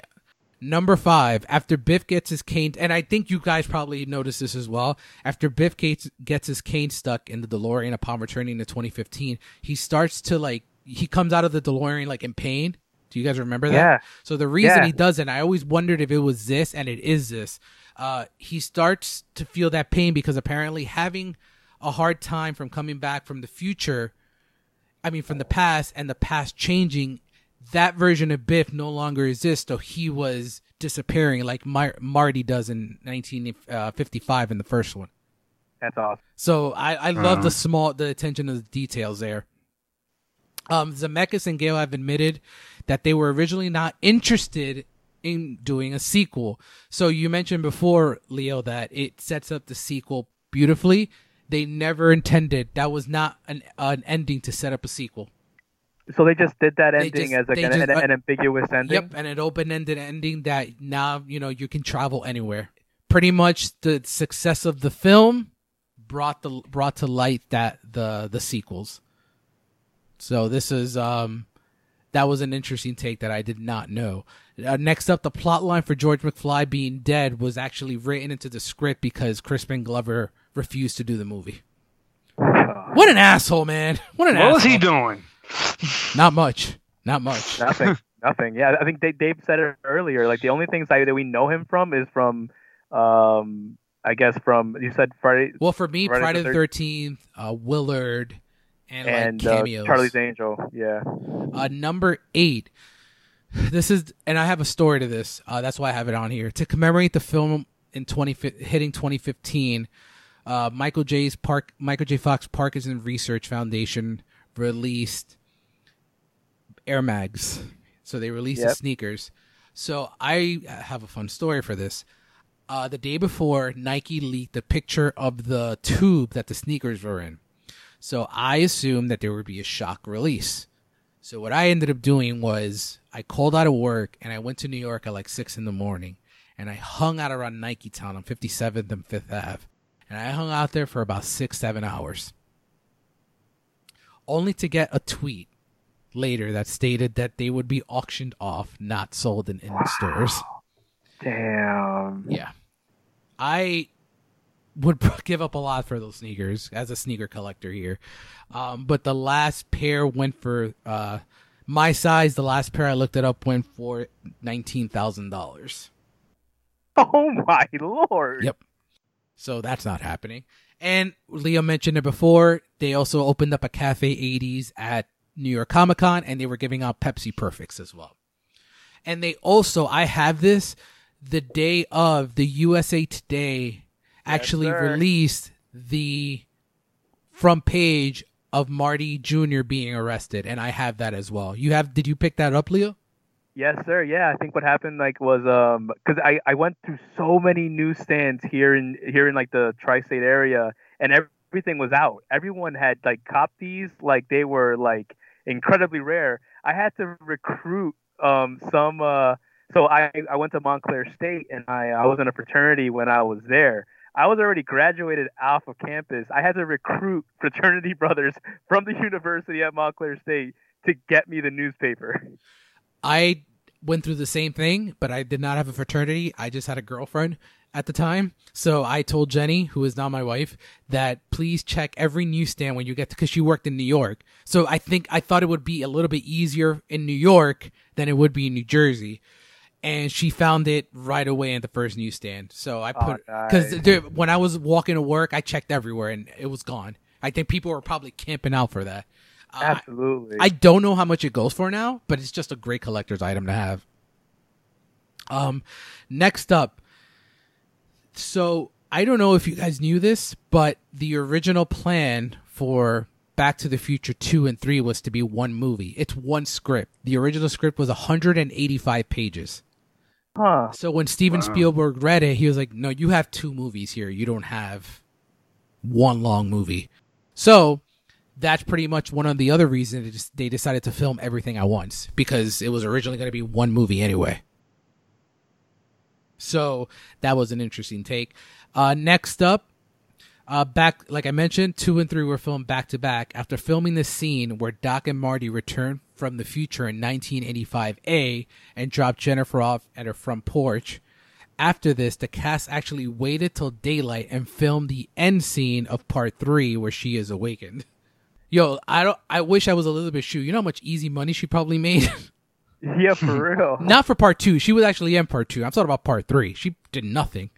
Number five, after Biff gets his cane, and I think you guys probably noticed this as well. After Biff gets, gets his cane stuck in the DeLorean upon returning to 2015, he starts to like, he comes out of the DeLorean like in pain. Do you guys remember that? Yeah. So the reason Yeah. he doesn't, I always wondered if it was this, and it is this. Uh, he starts to feel that pain because apparently having a hard time from coming back from the future I mean, from the past and the past changing, that version of Biff no longer exists. So he was disappearing like Mar- Marty does in 1955 in the first one. That's awesome. So I, I love Uh-huh. the small, the attention to the details there. Um, Zemeckis and Gale have admitted that they were originally not interested in doing a sequel. So you mentioned before, Leo, that it sets up the sequel beautifully. They never intended that was not an an ending to set up a sequel. So they just did that They ending just- as like they an, just- an, an ambiguous ending. Yep, and an open-ended ending that now you know you can travel anywhere. Pretty much the success of the film brought the brought to light that the the sequels. So this is um that was an interesting take that I did not know. Uh, next up, the plot line for George McFly being dead was actually written into the script because Crispin Glover refused to do the movie. What an asshole, man! What an asshole. what asshole. was he doing? Not much. Not much. Nothing. Nothing. Yeah, I think Dave, Dave said it earlier. Like the only things that, that we know him from is from, um, I guess from you said Friday Well, for me, Friday Friday the Thirteenth, uh, Willard, and, and like uh. Charlie's Angel. Yeah. Uh, number eight. This is, and I have a story to this. Uh, that's why I have it on here to commemorate the film in twenty hitting twenty fifteen. Uh, Michael J's Park, Michael J. Fox Parkinson Research Foundation released Air Mags. So they released the sneakers. So I have a fun story for this. Uh, the day before, Nike leaked a picture of the tube that the sneakers were in. So I assumed that there would be a shock release. So what I ended up doing was I called out of work and I went to New York at like six in the morning and I hung out around Nike Town on 57th and 5th Ave. And I hung out there for about six, seven hours. Only to get a tweet later that stated that they would be auctioned off, not sold in, in stores. Damn. Yeah. I would give up a lot for those sneakers as a sneaker collector here. Um, but the last pair went for uh, my size. The last pair I looked it up went for nineteen thousand dollars. Oh my lord. Yep. So that's not happening. And Leo mentioned it before. They also opened up a Cafe 80s at New York Comic Con, and they were giving out Pepsi Perfects as well. And they also, I have this, the day of the USA Today actually sir. released the front page of Marty Jr. being arrested, and I have that as well. You have? Did you pick that up, Leo? Yes, sir. Yeah, I think what happened like was um because I I went through so many newsstands here in here in like the tri-state area, and everything was out. Everyone had like copped these like they were like incredibly rare. I had to recruit um some uh so I I went to Montclair State and I I was in a fraternity when I was there. I was already graduated off of campus. I had to recruit fraternity brothers from the university at Montclair State to get me the newspaper. I went through the same thing, but I did not have a fraternity. I just had a girlfriend at the time. So I told Jenny, who is now my wife, that please check every newsstand when you get to, because she worked in New York. So I think I thought it would be a little bit easier in New York than it would be in New Jersey. And she found it right away at the first newsstand. So I put, because nice. when I was walking to work, I checked everywhere and it was gone. I think people were probably camping out for that. Uh, Absolutely. I don't know how much it goes for now, but it's just a great collector's item to have. Um, next up, so I don't know if you guys knew this, but the original plan for Back to the Future 2 and 3 was to be one movie. It's one script. The original script was 185 pages. Huh. So when Steven Wow. Spielberg read it, he was like, "No, you have two movies here. You don't have one long movie." So that's pretty much one of the other reasons they, decided to film everything at once because it was originally going to be one movie anyway. So that was an interesting take. Uh, next up, uh, back like I mentioned, two and three were filmed back to back. After filming the scene where Doc and Marty return from the future in 1985A and drop Jennifer off at her front porch, after this, the cast actually waited till daylight and filmed the end scene of part three where she is awakened. Yo, I don't. I wish I was Elizabeth Shue. You know how much easy money she probably made. Yeah, for real. Not for part two. She was actually in part two. I'm talking about part three. She did nothing.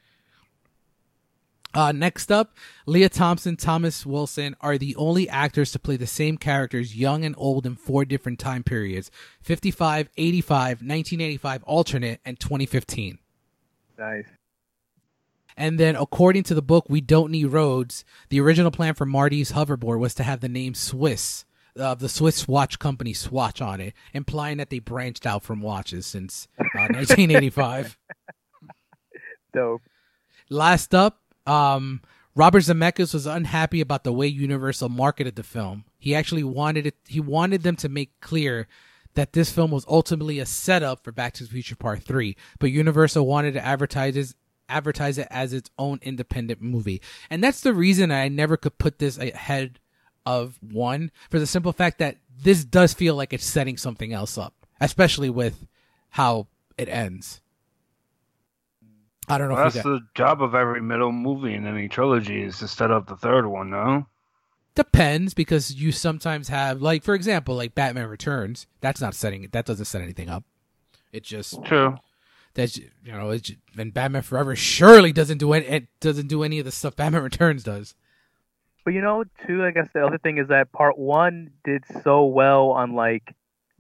Uh, next up, Lea Thompson, Thomas Wilson are the only actors to play the same characters, young and old, in four different time periods 55, 85, 1985 alternate, and 2015. Nice. And then, according to the book, We Don't Need Roads, the original plan for Marty's hoverboard was to have the name Swiss, of the Swiss watch company Swatch on it, implying that they branched out from watches since uh, 1985. Dope. Last up, um, Robert Zemeckis was unhappy about the way Universal marketed the film. He actually wanted it. He wanted them to make clear that this film was ultimately a setup for Back to the Future Part Three, but Universal wanted to advertise advertise it as its own independent movie, and that's the reason I never could put this ahead of one for the simple fact that this does feel like it's setting something else up, especially with how it ends. I don't know Well, if that's got, the job of every middle movie in any trilogy is to set up the third one, no? depends because you sometimes have like for example like Batman Returns. That's not setting it. That doesn't set anything up. It just True. That's you know it's and Batman Forever surely doesn't do any it doesn't do any of the stuff Batman Returns does. But you know, too, I guess the other thing is that part one did so well on like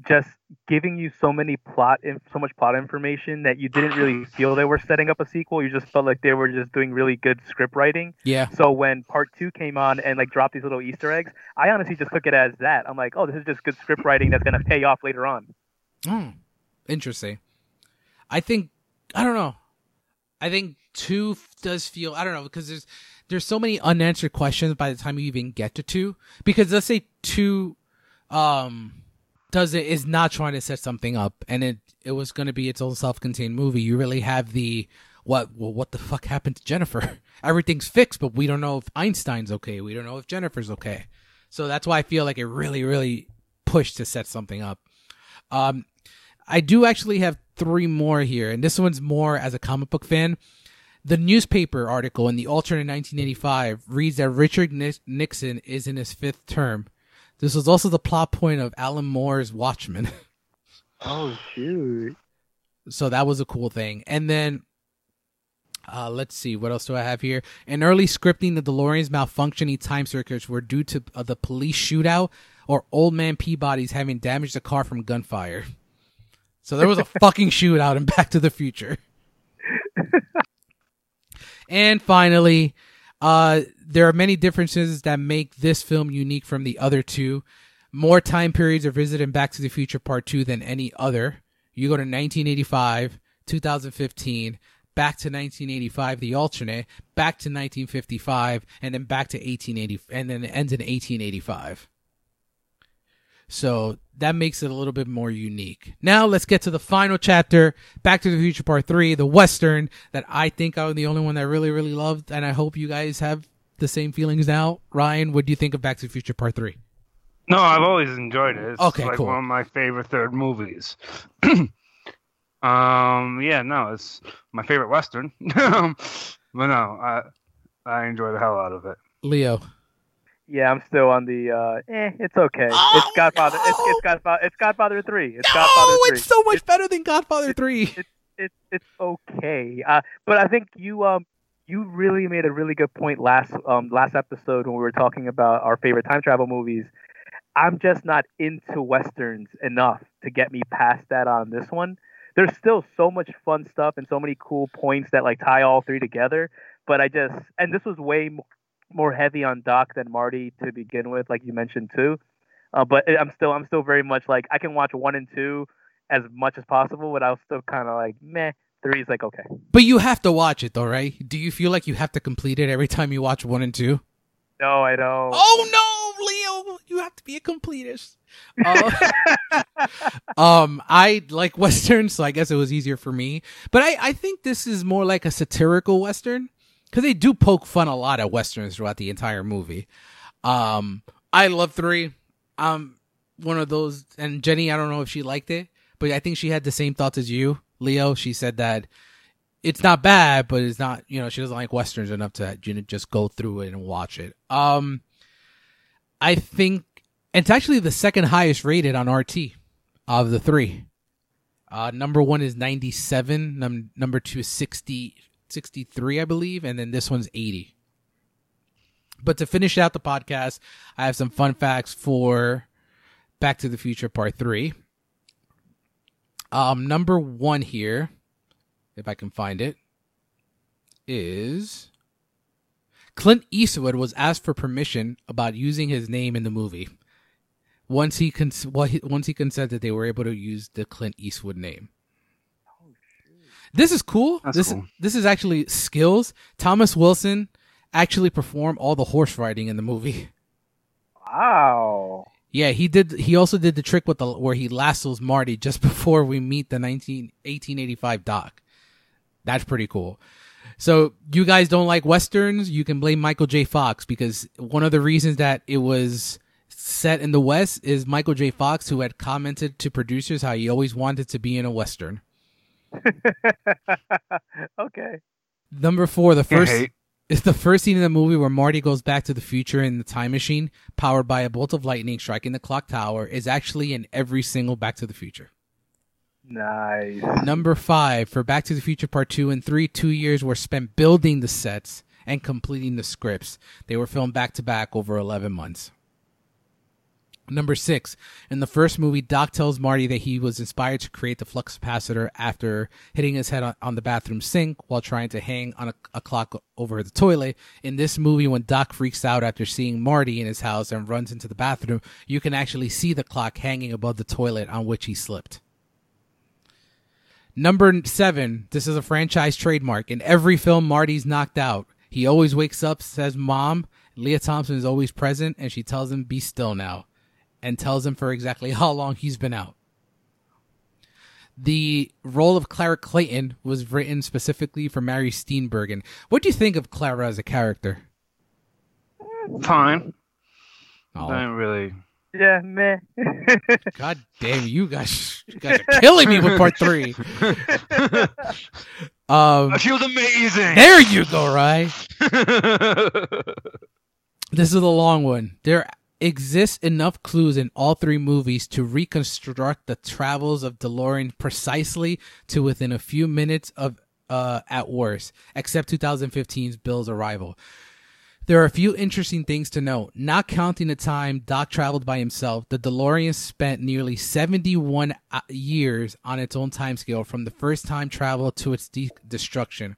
just giving you so many plot, in, so much plot information that you didn't really feel they were setting up a sequel. You just felt like they were just doing really good script writing. Yeah. So when part two came on and like dropped these little Easter eggs, I honestly just took it as that. I'm like, oh, this is just good script writing that's gonna pay off later on. Hmm. Interesting. I think I don't know. I think two does feel I don't know because there's there's so many unanswered questions by the time you even get to two. Because let's say two um does it is not trying to set something up and it it was going to be its own self-contained movie. You really have the what well what the fuck happened to Jennifer? Everything's fixed, but we don't know if Einstein's okay. We don't know if Jennifer's okay. So that's why I feel like it really really pushed to set something up. Um I do actually have three more here, and this one's more as a comic book fan. The newspaper article in the alternate 1985 reads that Richard Nixon is in his fifth term. This was also the plot point of Alan Moore's Watchmen. Oh shoot! so that was a cool thing. And then, uh, let's see, what else do I have here? In early scripting, the DeLorean's malfunctioning time circuits were due to uh, the police shootout or Old Man Peabody's having damaged the car from gunfire. So there was a fucking shootout in Back to the Future. and finally, uh, there are many differences that make this film unique from the other two. More time periods are visited in Back to the Future Part 2 than any other. You go to 1985, 2015, back to 1985, the alternate, back to 1955, and then back to 1880, and then it ends in 1885. So that makes it a little bit more unique. Now let's get to the final chapter, Back to the Future Part 3, the Western, that I think I'm the only one that really, really loved, and I hope you guys have the same feelings now. Ryan, what do you think of Back to the Future Part 3? No, I've always enjoyed it. It's Okay, like cool. one of my favorite third movies. um, yeah, no, it's my favorite western. but no, I I enjoy the hell out of it. Leo. Yeah, I'm still on the. uh Eh, it's okay. Oh, it's Godfather. It's, no! it's Godfather. It's Godfather three. It's Godfather No, three. it's so much better than Godfather 3. it's it's okay. Uh, but I think you um you really made a really good point last um last episode when we were talking about our favorite time travel movies. I'm just not into westerns enough to get me past that on this one. There's still so much fun stuff and so many cool points that like tie all three together. But I just and this was way more heavy on Doc than Marty to begin with, like you mentioned too. Uh, but I'm still I'm still very much like I can watch one and two as much as possible, but I was still kind of like meh Three is like okay. But you have to watch it though, right? Do you feel like you have to complete it every time you watch one and two? No, I don't. Oh no, Leo, you have to be a completist. Uh, um, I like westerns, so I guess it was easier for me. But I, I think this is more like a satirical western because they do poke fun a lot at westerns throughout the entire movie. Um, I love three. Um, one of those, and Jenny, I don't know if she liked it, but I think she had the same thoughts as you, Leo. She said that it's not bad, but it's not, you know, she doesn't like westerns enough to you know, just go through it and watch it. Um, I think it's actually the second highest rated on RT of the three. Uh, number one is 97. Num- number two is 60, 63, I believe. And then this one's 80. But to finish out the podcast, I have some fun facts for Back to the Future Part 3. Um, number one here, if I can find it, is Clint Eastwood was asked for permission about using his name in the movie. Once he cons- well, he, once he consented, they were able to use the Clint Eastwood name. This is cool. That's this cool. this is actually skills. Thomas Wilson actually performed all the horse riding in the movie. Wow. Yeah, he did. He also did the trick with the where he lassos Marty just before we meet the 19, 1885 Doc. That's pretty cool. So you guys don't like westerns? You can blame Michael J. Fox because one of the reasons that it was set in the West is Michael J. Fox, who had commented to producers how he always wanted to be in a western. okay. Number four, the first hate. is the first scene in the movie where Marty goes back to the future in the time machine, powered by a bolt of lightning striking the clock tower, is actually in every single Back to the Future. Nice. Number five, for Back to the Future Part 2 and 3, two years were spent building the sets and completing the scripts. They were filmed back to back over 11 months. Number six, in the first movie, Doc tells Marty that he was inspired to create the flux capacitor after hitting his head on, on the bathroom sink while trying to hang on a, a clock over the toilet. In this movie, when Doc freaks out after seeing Marty in his house and runs into the bathroom, you can actually see the clock hanging above the toilet on which he slipped. Number seven, this is a franchise trademark. In every film, Marty's knocked out. He always wakes up, says mom. Lea Thompson is always present, and she tells him, be still now, and tells him for exactly how long he's been out. The role of Clara Clayton was written specifically for Mary Steenburgen. What do you think of Clara as a character? Fine. Oh, Didn't really. Yeah, meh. God damn, you guys, you guys are killing me with part three. Um, She was amazing. there you go, right? This is the long one. There exists enough clues in all three movies to reconstruct the travels of DeLorean precisely to within a few minutes of uh at worst, except 2015's Bill's arrival. There are a few interesting things to note. Not counting the time Doc traveled by himself, the DeLorean spent nearly 71 uh, years on its own timescale from the first time travel to its de- destruction.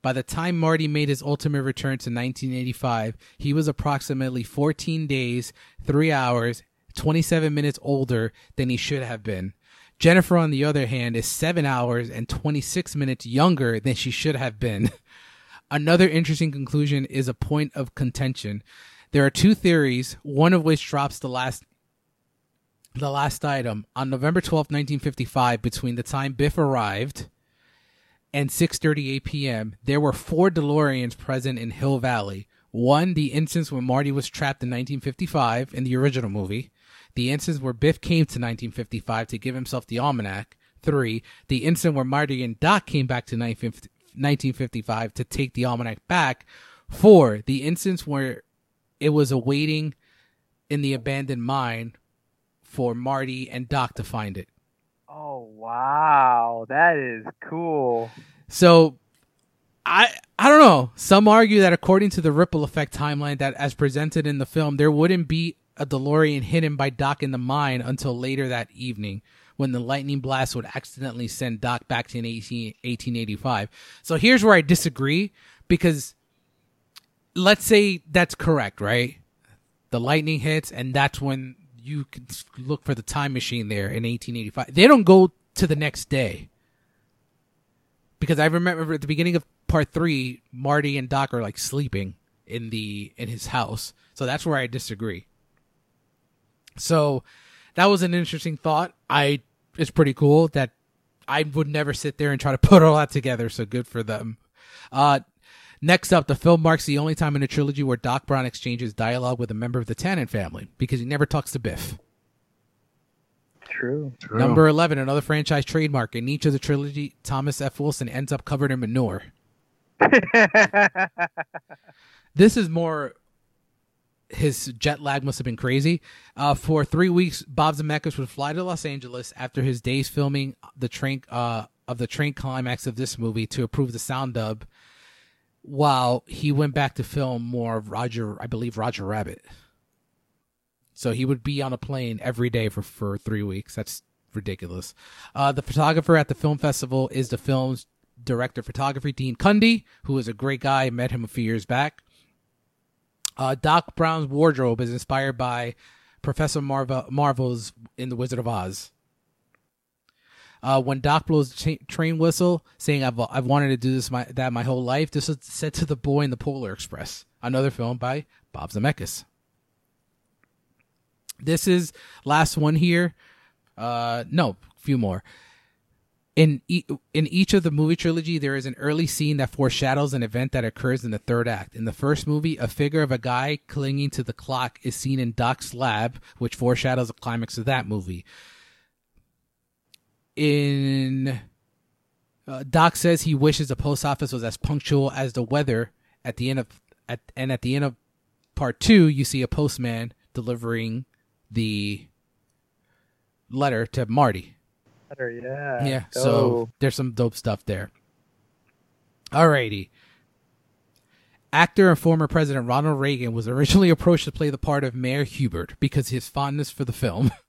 By the time Marty made his ultimate return to 1985, he was approximately 14 days, 3 hours, 27 minutes older than he should have been. Jennifer, on the other hand, is 7 hours and 26 minutes younger than she should have been. Another interesting conclusion is a point of contention. There are two theories, one of which drops the last the last item on November 12, 1955 between the time Biff arrived and 6:38 p.m. there were four DeLoreans present in Hill Valley. One, the instance when Marty was trapped in 1955 in the original movie. The instance where Biff came to 1955 to give himself the almanac. Three, the instant where Marty and Doc came back to 1950 1955 to take the almanac back. Four, the instance where it was awaiting in the abandoned mine for Marty and Doc to find it. Oh wow, that is cool. So I I don't know. Some argue that according to the ripple effect timeline that as presented in the film, there wouldn't be a DeLorean hidden by Doc in the mine until later that evening when the lightning blast would accidentally send Doc back to 18, 1885. So here's where I disagree because let's say that's correct, right? The lightning hits and that's when you can look for the time machine there in 1885. They don't go to the next day because I remember at the beginning of part three, Marty and Doc are like sleeping in the in his house. So that's where I disagree. So that was an interesting thought. I it's pretty cool that I would never sit there and try to put all that together. So good for them. Uh, next up, the film marks the only time in a trilogy where Doc Brown exchanges dialogue with a member of the Tannen family because he never talks to Biff. True. True. Number 11, another franchise trademark. In each of the trilogy, Thomas F. Wilson ends up covered in manure. This is more. His jet lag must have been crazy. Uh, for three weeks, Bob Zemeckis would fly to Los Angeles after his days filming the train uh, of the train climax of this movie to approve the sound dub, while he went back to film more of Roger, I believe Roger Rabbit. So he would be on a plane every day for, for three weeks. That's ridiculous. Uh, the photographer at the film festival is the film's director of photography, Dean Cundey, who is a great guy. I met him a few years back. Uh, Doc Brown's wardrobe is inspired by Professor Marvel, Marvel's in The Wizard of Oz. Uh, when Doc blows the cha- train whistle, saying "I've I've wanted to do this my that my whole life," this was said to the boy in the Polar Express, another film by Bob Zemeckis. This is last one here. Uh, no, few more. In e- in each of the movie trilogy, there is an early scene that foreshadows an event that occurs in the third act. In the first movie, a figure of a guy clinging to the clock is seen in Doc's lab, which foreshadows the climax of that movie. In uh, Doc says he wishes the post office was as punctual as the weather. At the end of at and at the end of part two, you see a postman delivering the letter to Marty. Better, yeah. Yeah, so there's some dope stuff there. Alrighty. Actor and former President Ronald Reagan was originally approached to play the part of Mayor Hubert because his fondness for the film.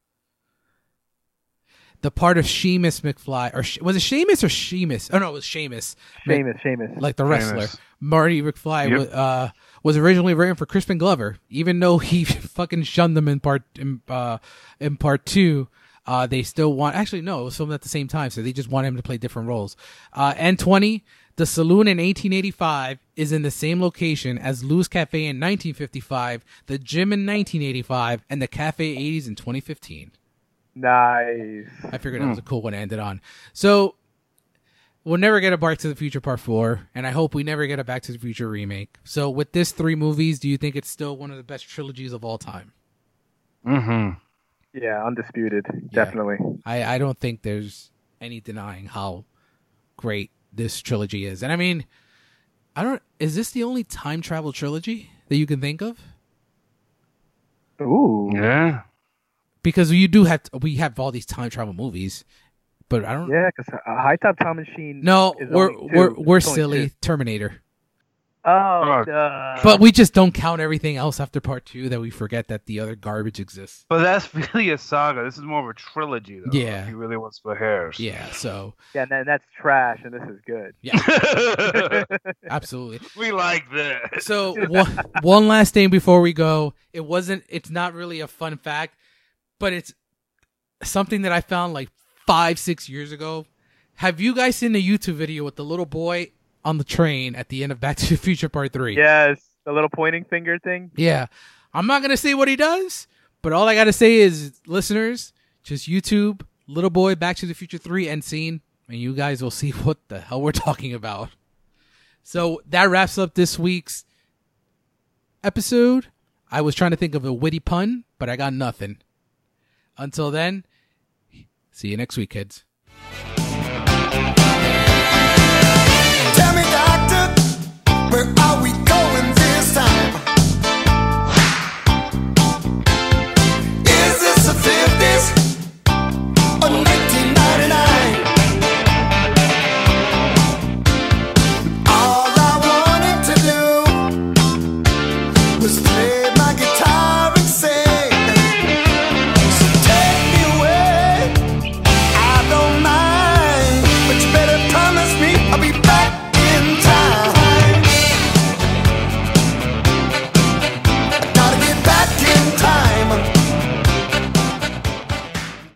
the part of Seamus McFly, or Sh- was it Seamus or Sheamus? Oh no, it was Seamus. Seamus, Seamus. Like the wrestler, Seamus. Marty McFly Yep. was, uh, was originally written for Crispin Glover, even though he fucking shunned them in part in, uh, in part two. Uh, they still want. Actually, no, it was filmed at the same time, so they just want him to play different roles. Uh, N twenty, the saloon in 1885 is in the same location as Lou's Cafe in 1955, the gym in 1985, and the Cafe 80s in 2015. Nice. I figured that was a cool one to end it on. So we'll never get a Back to the Future Part Four, and I hope we never get a Back to the Future remake. So with this three movies, do you think it's still one of the best trilogies of all time? Mm-hmm. Yeah, undisputed. Definitely. I, I don't think there's any denying how great this trilogy is. And I mean, I don't. Is this the only time travel trilogy that you can think of? Ooh. Yeah. Because you do have we have all these time travel movies, but I don't. Yeah, because a high top time machine. No, is we're only we're we're It's silly. two. Terminator. Oh, duh. But we just don't count everything else after part two that we forget that the other garbage exists. But that's really a saga. This is more of a trilogy, though. Yeah. He really wants for hairs. Yeah, so yeah, and then that's trash, and this is good. yeah, absolutely. we like this. So one, one last thing before we go. It wasn't it's not really a fun fact, but it's something that I found like 5 6 years ago. Have you guys seen the YouTube video with the little boy on the train at the end of Back to the Future Part 3? Yes, the little pointing finger thing. Yeah. I'm not going to say what he does, but all I got to say is, listeners, just YouTube, Little Boy, Back to the Future 3 end scene, and you guys will see what the hell we're talking about. So that wraps up this week's episode. I was trying to think of a witty pun, but I got nothing. Until then, see you next week, kids. Tell me, doctor, where are we going this time? Is this the 50s